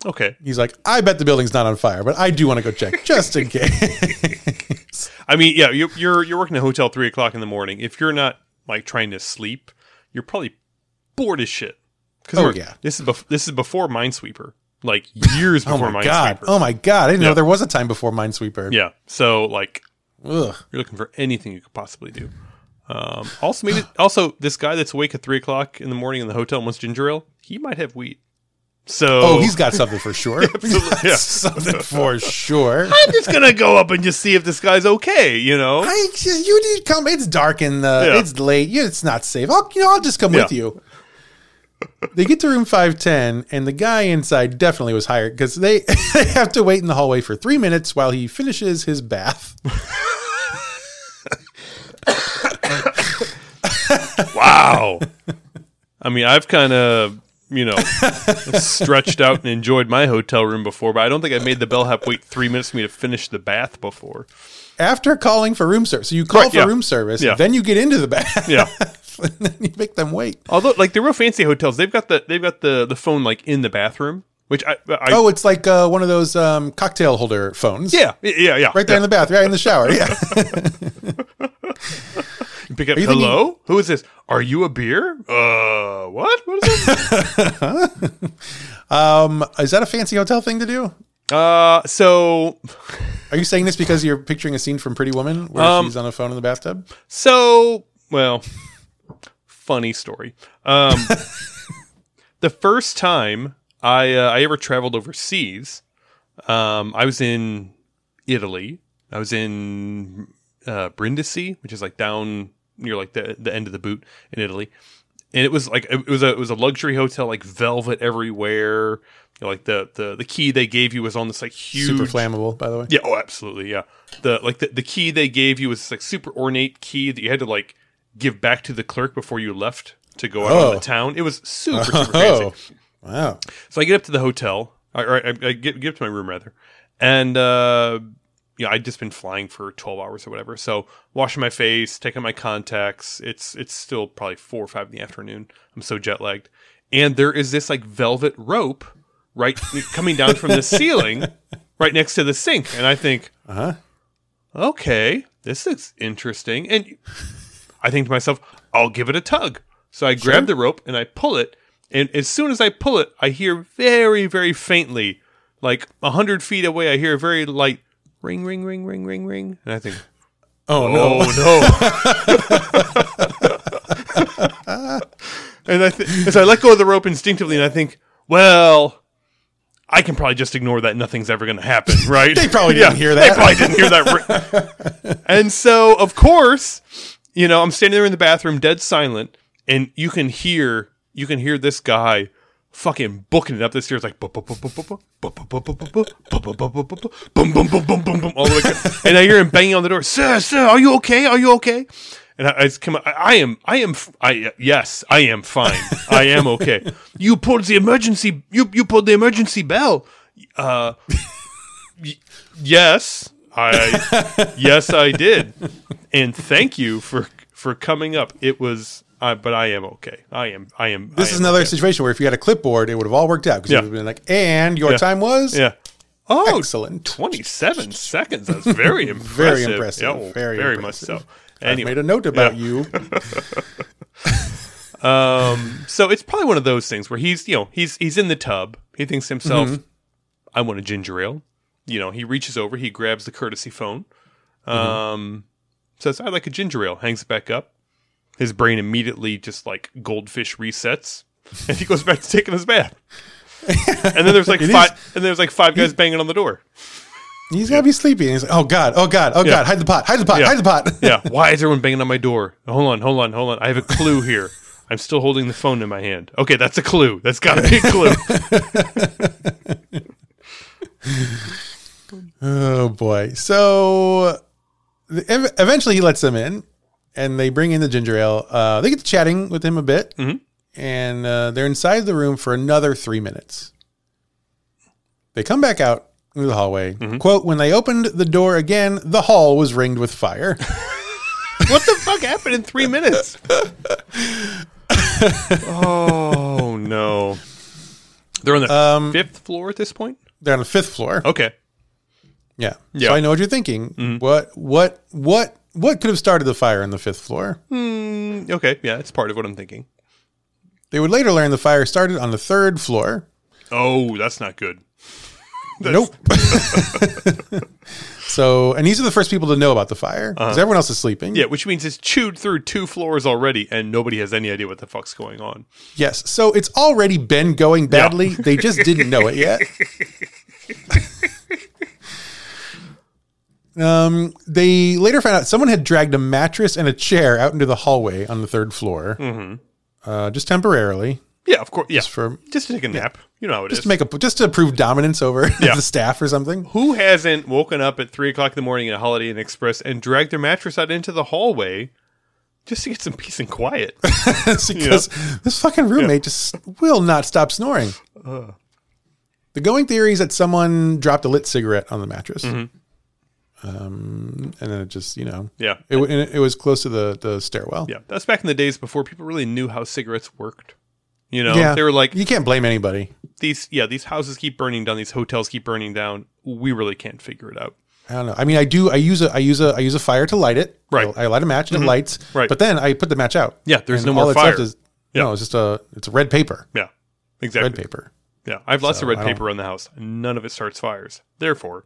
Okay. He's like, "I bet the building's not on fire, but I do want to go check just in case." I mean, yeah, you're you're, you're working at a hotel three o'clock in the morning. If you're not like trying to sleep, you're probably bored as shit. Oh, yeah. this is bef- this is before Minesweeper, like years before oh my Minesweeper. god! Oh my god! I didn't Yeah. know there was a time before Minesweeper. Yeah. So like Ugh. you're looking for anything you could possibly do. Um, also, maybe also this guy that's awake at three o'clock in the morning in the hotel and wants ginger ale. He might have weed. So Oh, he's got something for sure. Yeah. something for sure. I'm just gonna go up and just see if this guy's okay. You know. I you need come. It's dark in the. Yeah. It's late. Yeah, it's not safe. I'll you know I'll just come with you. They get to room five ten, and the guy inside definitely was hired because they they have to wait in the hallway for three minutes while he finishes his bath. Wow. I mean, I've kind of, you know, stretched out and enjoyed my hotel room before, but I don't think I made the bellhop wait three minutes for me to finish the bath before. After calling for room service, so you call Right, for yeah. room service, Yeah. then you get into the bath, Yeah. and then you make them wait. Although, like the real fancy hotels, they've got the they've got the the phone like in the bathroom, which I, I Oh, it's like uh, one of those um, cocktail holder phones. yeah, yeah, yeah, right there in the bath, right in the shower. Yeah. Pick up. you thinking- Hello, who is this? Are you a beer? Uh, what? What is it? um, is that a fancy hotel thing to do? uh, so Are you saying this because you're picturing a scene from Pretty Woman where Um, she's on a phone in the bathtub? So, well, funny story. Um, the first time I uh, I ever traveled overseas, um, I was in Italy. I was in uh, Brindisi, which is like down near like the the end of the boot in Italy, and it was like it was a it was a luxury hotel, like velvet everywhere. You know, like the, the the key they gave you was on this like huge Super flammable, by the way. yeah, oh, absolutely, yeah. The like the, the key they gave you was this, like super ornate key that you had to like give back to the clerk before you left to go out on Oh. the town. It was super super Oh, fancy. wow. So I get up to the hotel, or or I, I get get up to my room rather, and uh, you know I'd just been flying for twelve hours or whatever. So washing my face, taking my contacts. It's it's still probably four or five in the afternoon. I'm so jet lagged, and there is this like velvet rope right coming down from the ceiling, right next to the sink, and I think, Uh huh. okay, this is interesting. And I think to myself, I'll give it a tug. So I grab the rope and I pull it. And as soon as I pull it, I hear very, very faintly, like a hundred feet away, I hear a very light ring, ring, ring, ring, ring, ring. And I think, Oh, no. oh no. and I th- as I let go of the rope instinctively, and I think, well, I can probably just ignore that. Nothing's ever going to happen, right? They probably didn't hear that. They probably didn't hear that. ri- and so, of course, you know, I'm standing there in the bathroom, dead silent, and you can hear you can hear this guy fucking booking it up the stairs like boom, boom, boom, boom, boom, boom, boom, boom, boom, boom, boom, boom, boom, boom, boom, all the way. And I hear him banging on the door. Sir, sir, are you okay? Are you okay? And I, I come. I, I am. I am. I yes. I am fine. I am okay. You pulled the emergency. You you pulled the emergency bell. Uh, y- yes. I yes I did, and thank you for for coming up. It was, uh, but I am okay. I am. I am. This I is am another okay. situation where if you had a clipboard, it would have all worked out because Yeah. it would have been like, and your Yeah. time was Yeah. Oh, excellent. 27 seconds. That's very impressive. Very impressive. Yeah, well, Very very, impressive. much so. Anyway, made a note about Yeah. you. um, so it's probably one of those things where he's, you know, he's he's in the tub. He thinks to himself, Mm-hmm. "I want a ginger ale." You know, he reaches over, he grabs the courtesy phone, Mm-hmm. um, says, "I'd like a ginger ale." Hangs it back up. His brain immediately just like goldfish resets, and he goes back to taking his bath. and then there's like five, is- and there's like five guys banging on the door. He's gotta be sleepy. And he's like, oh god, oh god, oh Yeah. god, hide the pot, hide the pot, Yeah. hide the pot. yeah. Why is everyone banging on my door? Hold on, hold on, hold on. I have a clue here. I'm still holding the phone in my hand. Okay, that's a clue. That's got to be a clue. Oh boy. So eventually he lets them in and they bring in the ginger ale. Uh, they get to chatting with him a bit Mhm. and uh, they're inside the room for another three minutes. They come back out into the hallway. Quote, when they opened the door again, the hall was ringed with fire. what the fuck happened in three minutes? oh no. They're on the Um, fifth floor at this point. they're on the fifth floor. Okay. Yeah. Yeah. So I know what you're thinking. What what what what could have started the fire on the fifth floor? Mm, okay. Yeah, it's part of what I'm thinking. They would later learn the fire started on the third floor. Oh, that's not good. Nope. so, and these are the first people to know about the fire because everyone else is sleeping. Yeah, which means it's chewed through two floors already, and nobody has any idea what the fuck's going on. Yes. So it's already been going badly. They just didn't know it yet. um, they later found out someone had dragged a mattress and a chair out into the hallway on the third floor, Mm-hmm. uh, just temporarily, Yeah, of course. Yeah, just for just to take a nap. You know how it is. just to make a just to prove dominance over Yeah. the staff or something. Who hasn't woken up at three o'clock in the morning at a Holiday Inn Express and dragged their mattress out into the hallway just to get some peace and quiet? Because this fucking roommate just will not stop snoring. The going theory is that someone dropped a lit cigarette on the mattress, Mm-hmm. Um, and then it just you know yeah, it, it, it was close to the the stairwell. yeah. That's back in the days before people really knew how cigarettes worked. You know, Yeah. they were like you can't blame anybody. these. Yeah, these houses keep burning down. These hotels keep burning down. We really can't figure it out. I don't know. I mean, I do. I use a I use a I use a fire to light it. Right. Mm-hmm. I, I light a match and it lights. Right. But then I put the match out. Yeah, there's no more fire. Is, Yeah. No, it's just a it's a red paper. Yeah, exactly. Red paper. Yeah, I have lots So, of red paper around the house. None of it starts fires. Therefore,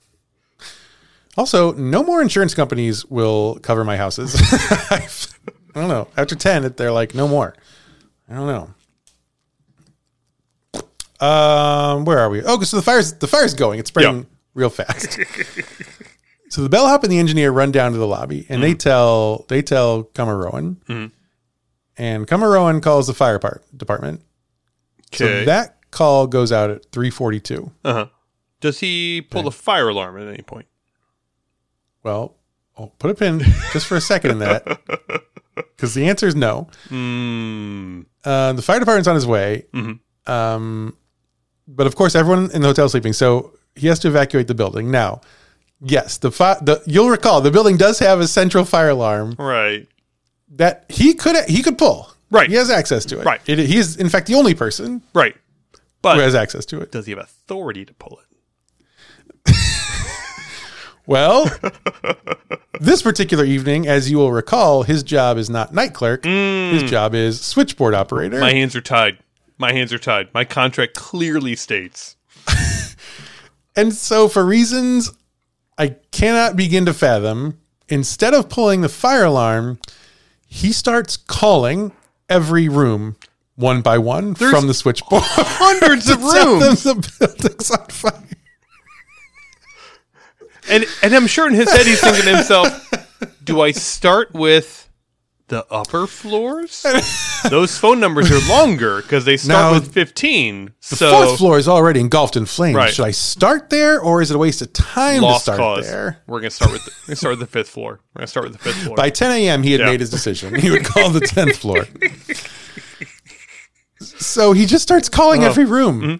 Also, no more insurance companies will cover my houses. I don't know. After 10, they're like, no more. I don't know. Um, where are we? Oh, so the fire's the fire's going. It's spreading Yeah. real fast. so the bellhop and the engineer run down to the lobby and Mm-hmm. they tell they tell Cummer And Cummer calls the fire part, department. So okay. that call goes out at 342. uh huh. Does he pull the fire alarm at any point? Well, I'll put a pin just for a second in that. Because the answer is no. Mm, Uh, the fire department's on his way. Mhm. Um, but of course, everyone in the hotel is sleeping, so he has to evacuate the building. Now, yes, the, fi- the you'll recall the building does have a central fire alarm right. that he could he could pull. Right. he has access to it. Right. it, he is in fact the only person Right. But who has access to it. does he have authority to pull it? Well, this particular evening, as you will recall, his job is not night clerk. His job is switchboard operator. Mm. My hands are tied. My hands are tied. My contract clearly states. And so, for reasons I cannot begin to fathom, instead of pulling the fire alarm, he starts calling every room one by one from the switchboard. Hundreds of rooms. the building's on fire. And and I'm sure in his head he's thinking to himself, do I start with the upper floors? Those phone numbers are longer because they start Now, with 15. The so fourth floor is already engulfed in flames. Right. Should I start there, or is it a waste of time to lost start cause. there? We're gonna start with the, we're gonna start with the fifth floor. We're gonna start with the fifth floor. By 10 a.m., he had Yeah. made his decision. He would call the 10th floor. So he just starts calling Uh-huh. every room.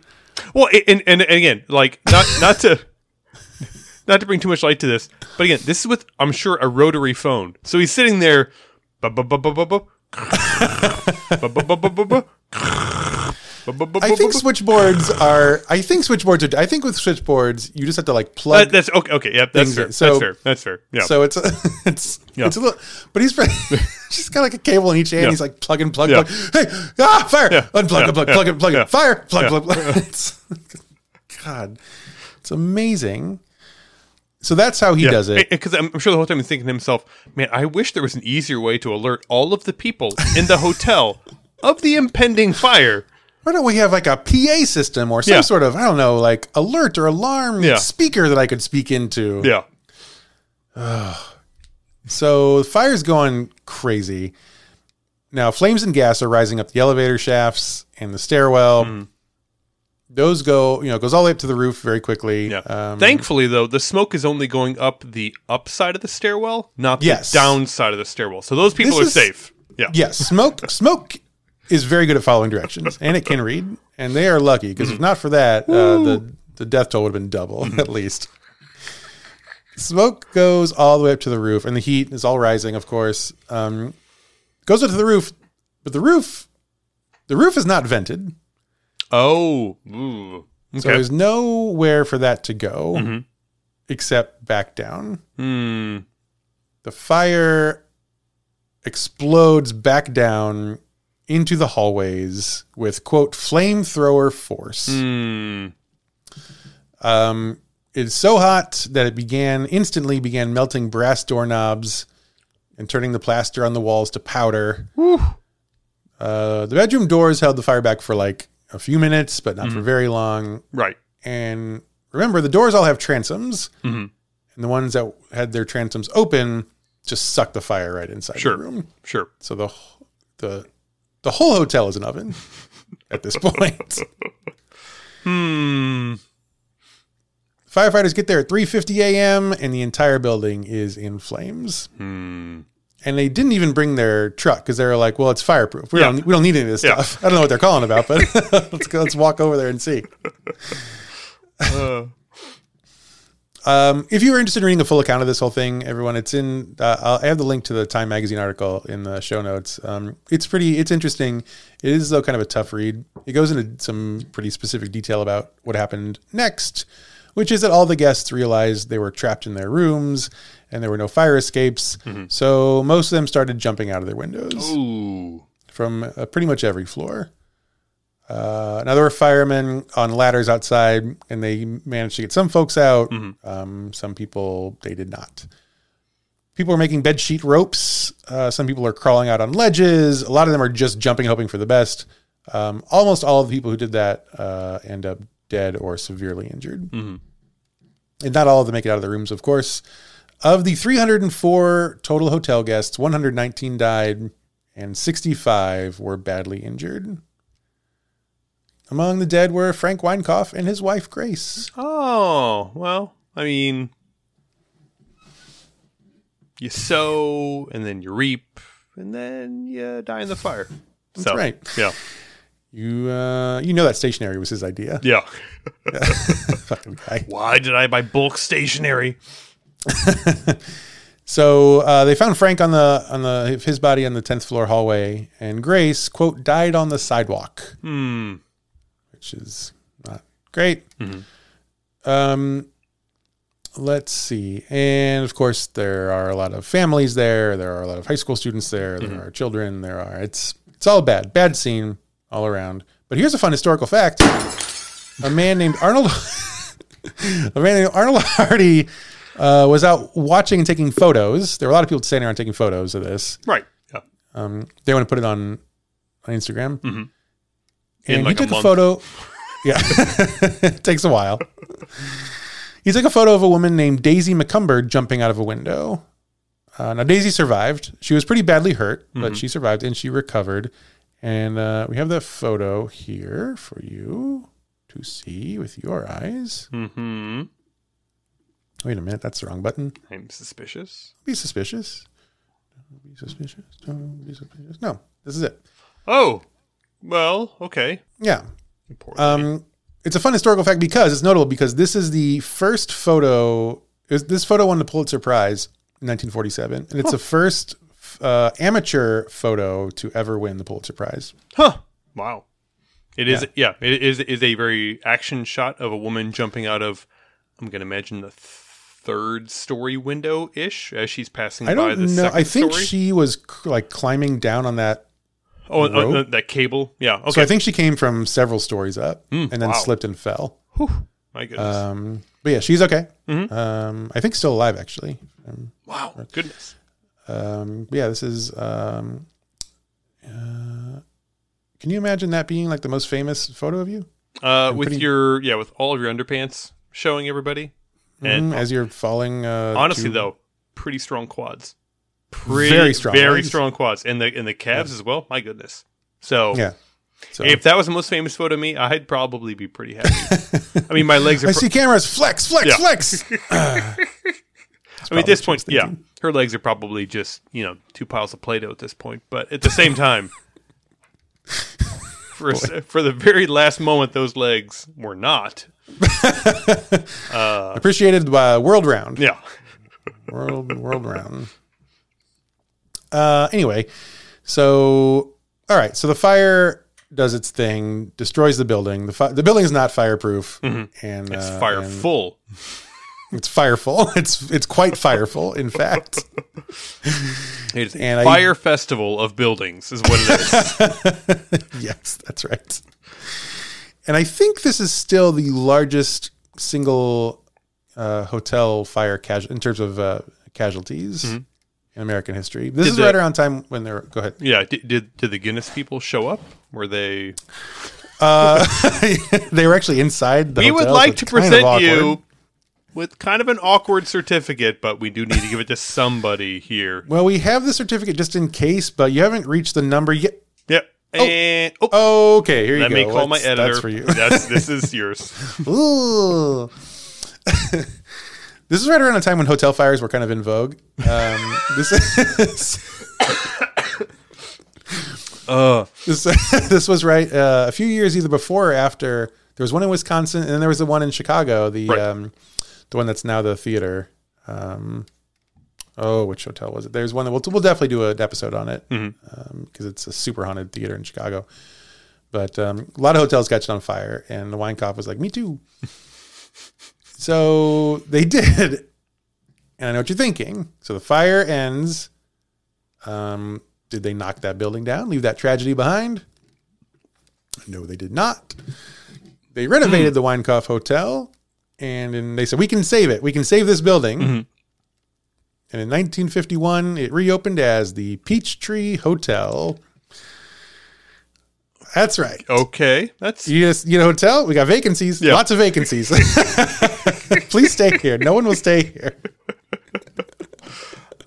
Well, and, and, and again, like not not to not to bring too much light to this, but again, this is with I'm sure a rotary phone. So he's sitting there, I think switchboards are. I think switchboards are. I think with switchboards, you just have to like plug. That, that's okay. Okay. Yep. That's fair. So, that's fair. That's fair. Yeah. So it's a, it's yeah. it's a little. But he's just got like a cable in each hand. Yeah. He's like plug and plug yeah. plug. Hey, ah, fire! Yeah. Unplug, yeah. unplug, yeah. plug it, plug it, yeah. fire, plug, yeah. plug. plug. God, it's amazing. So that's how he does it. Because I'm I'm sure the whole time he's thinking to himself, man, I wish there was an easier way to alert all of the people in the hotel of the impending fire. Why don't we have like a PA system or some Yeah. sort of I don't know, like alert or alarm Yeah. speaker that I could speak into? Yeah. So the fire's going crazy. Now flames and gas are rising up the elevator shafts and the stairwell. Mm-hmm. Those go, you know, goes all the way up to the roof very quickly. Yeah. Um, Thankfully, though, the smoke is only going up the upside of the stairwell, not the Yes. downside of the stairwell. So those people This are is- safe. Yeah. yes, smoke smoke is very good at following directions and it can read. And they are lucky because Mm-hmm. if not for that, uh, the the death toll would have been double Mm-hmm. at least. Smoke goes all the way up to the roof, and the heat is all rising. Of course, um, goes up to the roof, but the roof, the roof is not vented, Oh. Ooh. so there's nowhere for that to go Mhm. except back down. Hmm. The fire explodes back down into the hallways with quote flamethrower force. Hmm. Um, it's so hot that it began instantly began melting brass doorknobs and turning the plaster on the walls to powder. Uh, the bedroom doors held the fire back for like a few minutes, but not for very long. Right. And remember, the doors all have transoms, Mhm. and the ones that had their transoms open just suck the fire right inside Sure. the room. Sure. So the the the whole hotel is an oven at this point. Hmm. Firefighters get there at 3:50 a.m. and the entire building is in flames. Hmm. And they didn't even bring their truck because they were like, "Well, it's fireproof. We Yeah. don't we don't need any of this Yeah. stuff." I don't know what they're calling about, but let's go. Let's walk over there and see. Uh, Um, if you are interested in reading a full account of this whole thing, everyone, it's in. Uh, I'll, I have the link to the Time magazine article in the show notes. Um, it's pretty. It's interesting. It is though kind of a tough read. It goes into some pretty specific detail about what happened next, which is that all the guests realized they were trapped in their rooms and there were no fire escapes. So most of them started jumping out of their windows ooh. from uh, pretty much every floor. Uh, now there were firemen on ladders outside, and they managed to get some folks out. Um, some people they did not. People are making bed sheet ropes. Uh, some people are crawling out on ledges. A lot of them are just jumping, hoping for the best. Um, almost all of the people who did that uh, end up dead or severely injured. And not all of them make it out of the rooms, of course. Of the 304 total hotel guests, 119 died and 65 were badly injured. Among the dead were Frank Winecoff and his wife Grace. Oh, well, I mean, you sow and then you reap and then you die in the fire. That's right. Yeah. You uh, you know that stationery was his idea. Yeah. Fucking guy. Why did I buy bulk stationery? So uh, they found Frank on the on the his body on the tenth floor hallway, and Grace quote died on the sidewalk, Hmm. which is not great. Um, let's see, and of course there are a lot of families there. There are a lot of high school students there. There are children. There are it's it's all bad, bad scene all around. But here's a fun historical fact: a man named Arnold, a man named Arnold Hardy. Uh, was out watching and taking photos. There were a lot of people standing around taking photos of this. Right. Yeah. Um, they want to put it on on Instagram. In And like he took a, month. photo. Yeah, it takes a while. He took a photo of a woman named Daisy McCumber jumping out of a window. Uh, now Daisy survived. She was pretty badly hurt, Mm-hmm. but she survived and she recovered. And uh, we have the photo here for you to see with your eyes. Mm-hmm. Wait a minute, that's the wrong button. I'm suspicious. Be suspicious. Don't be suspicious. Don't be suspicious. No, this is it. Oh, well, okay. Yeah. Um, it's a fun historical fact because it's notable because this is the first photo. Is this photo won the Pulitzer Prize in 1947, and it's the first uh, amateur photo to ever win the Pulitzer Prize. Huh. Wow. It is yeah, it is is a very action shot of a woman jumping out of I'm going to imagine the third story window ish as she's passing I by the know. second I think story. she was c- like climbing down on that. oh, uh, rope. uh, that cable. Yeah. Okay. So I think she came from several stories up and then wow. slipped and fell. My goodness. Um, but yeah, she's okay. Mm-hmm. Um, I think still alive actually. Um, wow. Goodness. Um, but yeah, this is. Um, uh, can you imagine that being like the most famous photo of you Uh, with pretty- your yeah, with all of your underpants showing everybody, and Mhm, as you're falling? Uh, honestly to- though, pretty strong quads. Pretty, Very strong very strong quads, and the and the calves as well. My goodness. So yeah. So if that was the most famous photo of me, I'd probably be pretty happy. I mean, my legs are. I pro- see cameras, flex, flex, Yeah. flex. I mean, at this point, yeah, her legs are probably just you know two piles of play-doh at this point. But at the same time, for a for the very last moment, those legs were not. Appreciated by World Round. Yeah. World World Round. Uh, anyway, so all right, so the fire does its thing, destroys the building. The fi- the building is not fireproof, and Mm-hmm. It's uh, fire and. It's fireful. It's it's quite fireful, in fact. It's a and I- fire festival of buildings is what it is. yes, that's right. And I think this is still the largest single uh, hotel fire casual in terms of uh, casualties in American history. This Did is the- right around time when they're. Go ahead. yeah. Did, did did the Guinness people show up? Were they? Uh, they were actually inside the We would hotel, so like it's to present you with kind of an awkward certificate, but we do need to give it to somebody here. Well, we have the certificate just in case, but you haven't reached the number yet. Yep. And oh, Okay, here you let go. Let me call my editor. That's for you. That's this is yours. Ooh. this is right around the time when hotel fires were kind of in vogue. Um, this is Uh, this, this was right uh, a few years either before or after. There was one in Wisconsin, and then there was the one in Chicago. The Right. um, the one that's now the theater. Um, oh, which hotel was it? There's one that we'll we'll definitely do an episode on it because it's a super haunted theater in Chicago. But um, a lot of hotels got on fire, and the Winecoff was like, "Me too." so they did, and I know what you're thinking. So the fire ends. Um, did they knock that building down, leave that tragedy behind? No, they did not. They renovated the Winecoff Hotel, and then they said, "We can save it. We can save this building." And in 1951, it reopened as the Peachtree Hotel. That's right. okay, that's You just you know hotel. We got vacancies. Yeah. Lots of vacancies. Please stay here. No one will stay here.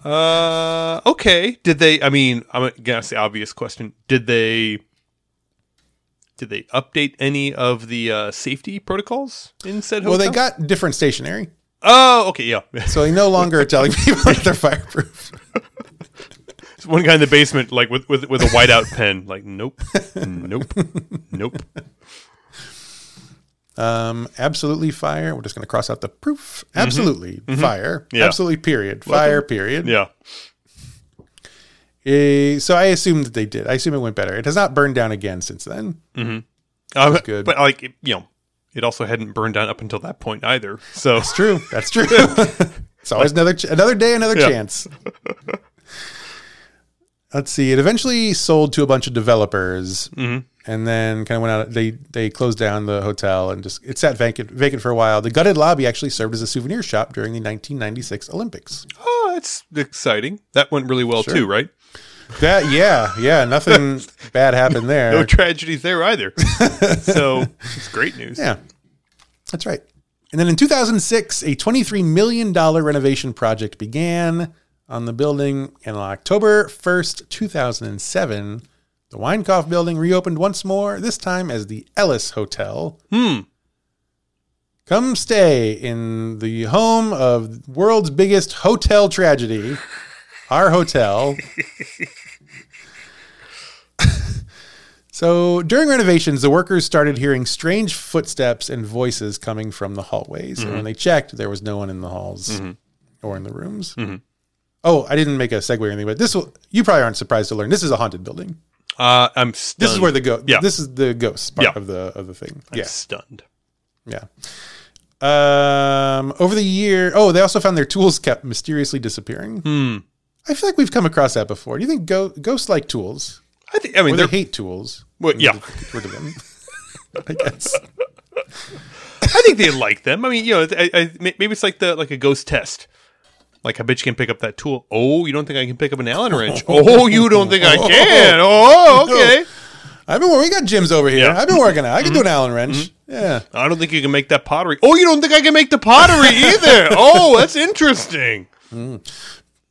uh okay. Did they? I mean, I'm gonna ask the obvious question. Did they? Did they update any of the uh, safety protocols in said hotel? Well, they got different stationery, Oh, okay, yeah. so they no longer are telling people that they're fireproof. There's one guy in the basement, like with with with a whiteout pen, like nope, nope, nope. Um, absolutely fire. We're just going to cross out the proof. Absolutely fire. Mm-hmm. Yeah. Absolutely period. Fire period. Yeah. Eh, so I assume that they did. I assume it went better. It has not burned down again since then. Uh, good. But like you know, it also hadn't burned down up until that point either. So It's true. That's true. it's always another ch- another day, another Yeah. chance. Let's see. It eventually sold to a bunch of developers, Mm-hmm. and then kind of went out. They they closed down the hotel and just it sat vacant vacant for a while. The gutted lobby actually served as a souvenir shop during the 1996 Olympics. oh, that's exciting. That went really well too, right? That yeah yeah nothing bad happened there. No tragedies there either. so it's great news. Yeah, that's right. And then in 2006, a $23 million renovation project began on the building, and on October 1st, 2007, the Winecoff building reopened once more, this time as the Ellis Hotel. Hmm. Come stay in the home of world's biggest hotel tragedy, our hotel. so during renovations, the workers started hearing strange footsteps and voices coming from the hallways. And when they checked, there was no one in the halls or in the rooms. Oh, I didn't make a segue or anything, but this will, you probably aren't surprised to learn this is a haunted building. Uh, I'm stunned. This is where the go. Yeah. This is the ghost part Yeah. of the of the thing. I'm yeah. stunned. Yeah. Um, over the year, oh, they also found their tools kept mysteriously disappearing. Hmm. I feel like we've come across that before. Do you think go- ghosts like tools, I think. I mean, they hate tools? Well, yeah. Rid of them. I guess. I think they like them. I mean, you know, I, I, maybe it's like the like a ghost test. Like, I bet you can pick up that tool. Oh, you don't think I can pick up an Allen wrench? Oh, you don't think I can? Oh, okay. I've been. We got gyms over here. Yeah. Mm-hmm. I've been working out. I can do an Allen wrench. Yeah. I don't think you can make that pottery. Oh, you don't think I can make the pottery either? Oh, that's interesting.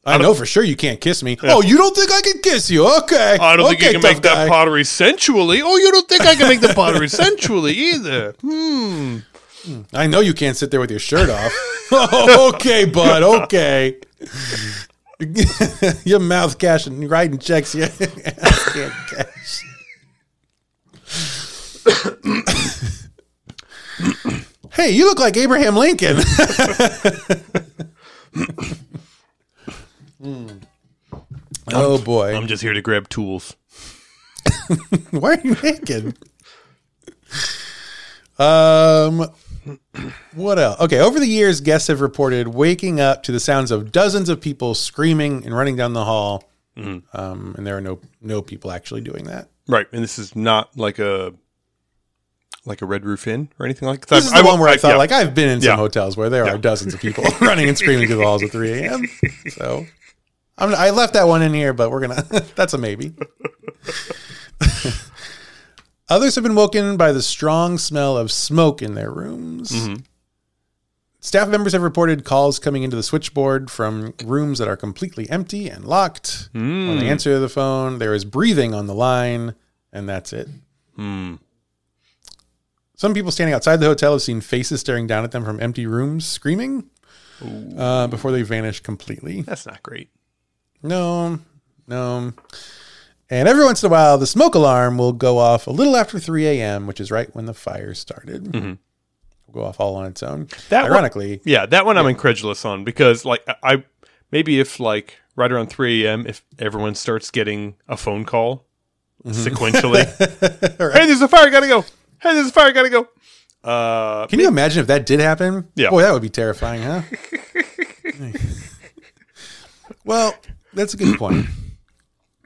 I, know for sure you can't kiss me. Oh, you don't think I can kiss you? Okay. I don't think you can make tough that pottery sensually. Oh, you don't think I can make the pottery sensually either? Hmm. I know you can't sit there with your shirt off. Oh, okay, bud. Okay. your mouth cashing, writing checks. Yeah, ass can't cash. hey, you look like Abraham Lincoln. Hmm. Oh boy, I'm just here to grab tools. why are you naked? Um, what else? Okay, over the years, guests have reported waking up to the sounds of dozens of people screaming and running down the hall. Um, and there are no no people actually doing that. Right, and this is not like a like a Red Roof Inn or anything like that. This is the one where I thought, yeah. like, I've been in some Yeah. hotels where there Yeah. are dozens of people running and screaming through the halls at 3 a.m. So I'm, I left that one in here, but we're gonna. that's a maybe. Others have been woken by the strong smell of smoke in their rooms. Mm-hmm. Staff members have reported calls coming into the switchboard from rooms that are completely empty and locked. When Mm. they answer the phone, there is breathing on the line, and that's it. Hmm. Some people standing outside the hotel have seen faces staring down at them from empty rooms, screaming uh, before they vanish completely. That's not great. No, no. And every once in a while, the smoke alarm will go off a little after 3 a.m., which is right when the fire started. Will go off all on its own. Mm-hmm. That one- Ironically, Yeah, that one I'm incredulous on because like I- maybe if like right around 3 a.m. if everyone starts getting a phone call Mm-hmm. sequentially, hey, there's a fire, gotta go. Hey, there's a fire, gotta go. Uh, can you imagine if that did happen? Yeah. Boy, that would be terrifying, huh? well, that's a good point.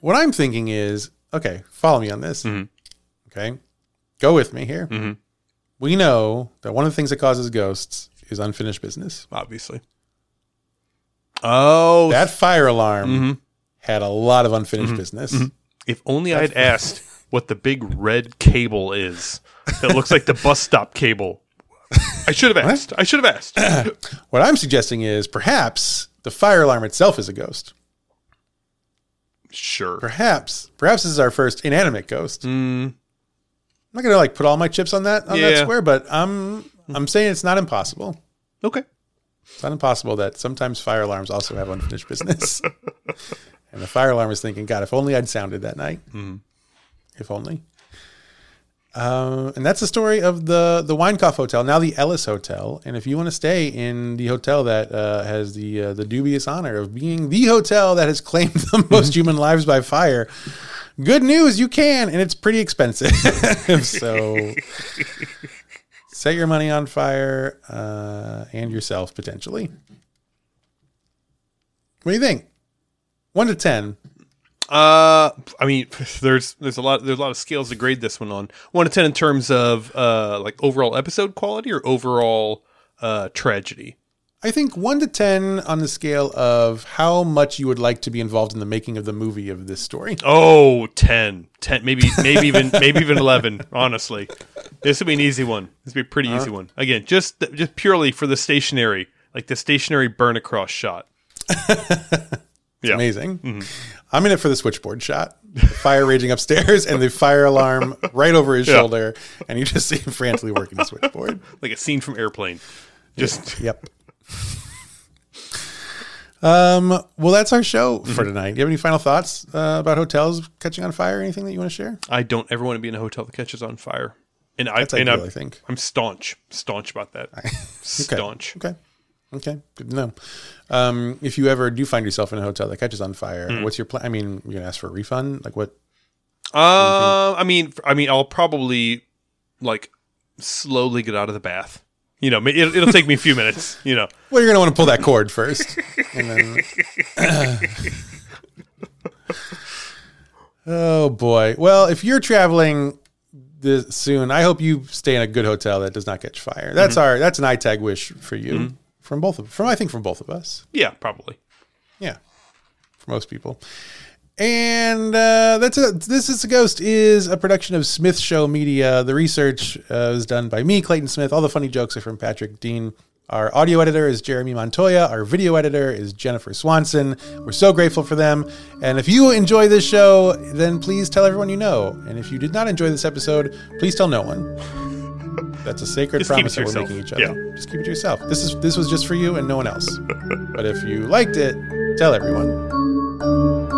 What I'm thinking is okay, follow me on this. Mm-hmm. Okay. Go with me here. We know that one of the things that causes ghosts is unfinished business. obviously. Oh, That fire alarm Mm-hmm. had a lot of unfinished business. if only I'd asked what the big red cable is that looks like the bus stop cable. I should have asked. I should have asked. What I'm suggesting is perhaps the fire alarm itself is a ghost. Sure. Perhaps, perhaps this is our first inanimate ghost. I'm not gonna like put all my chips on that on that Mm. Square, but I'm I'm saying it's not impossible. Okay. It's not impossible that sometimes fire alarms also have unfinished business. and the fire alarm is thinking, God, if only I'd sounded that night. If only. Uh, and that's the story of the the Winecoff Hotel, now the Ellis Hotel. And if you want to stay in the hotel that uh, has the uh, the dubious honor of being the hotel that has claimed the most human lives by fire, good news, you can, and it's pretty expensive. so set your money on fire uh, and yourself potentially. What do you think? One to ten. Uh, I mean, there's there's a lot there's a lot of scales to grade this one on. One to ten in terms of uh like overall episode quality or overall uh tragedy. I think one to ten on the scale of how much you would like to be involved in the making of the movie of this story. Oh, 10. 10 maybe maybe even maybe even 11, honestly. This would be an easy one. This would be a pretty easy one. Again, just just purely for the stationary, like the stationary burn across shot. Yeah. amazing. I'm in it for the switchboard shot, the fire raging upstairs, and the fire alarm right over his Yeah. shoulder, and you just see him frantically working the switchboard. Like a scene from Airplane. Just Yep. Um, well, that's our show for tonight. Do you have any final thoughts uh, about hotels catching on fire? Anything that you want to share? I don't ever want to be in a hotel that catches on fire. And I That's and ideal, I'm, I think. I'm staunch, staunch about that. Staunch. Okay. Okay. Good to know. Um, if you ever do find yourself in a hotel that catches on fire, Hmm. what's your plan? I mean, you're gonna ask for a refund? Like what? Uh, I mean, I mean, I'll probably like slowly get out of the bath. You know, it, it'll take me a few minutes. You know, Well, you're gonna want to pull that cord first, and then. oh boy. Well, if you're traveling this soon, I hope you stay in a good hotel that does not catch fire. That's our that's an iTag wish for you from both of from I think from both of us. yeah, probably. Yeah, for most people. And uh, that's it. This is a ghost is a production of Smith Show Media. The research uh, is done by me, Clayton Smith. All the funny jokes are from Patrick Dean. Our audio editor is Jeremy Montoya. Our video editor is Jennifer Swanson. We're so grateful for them. And if you enjoy this show, then please tell everyone you know. And if you did not enjoy this episode, please tell no one. That's a sacred Just promise that we're making each other. Yeah. Just keep it to yourself. This is this was just for you and no one else. but if you liked it, tell everyone.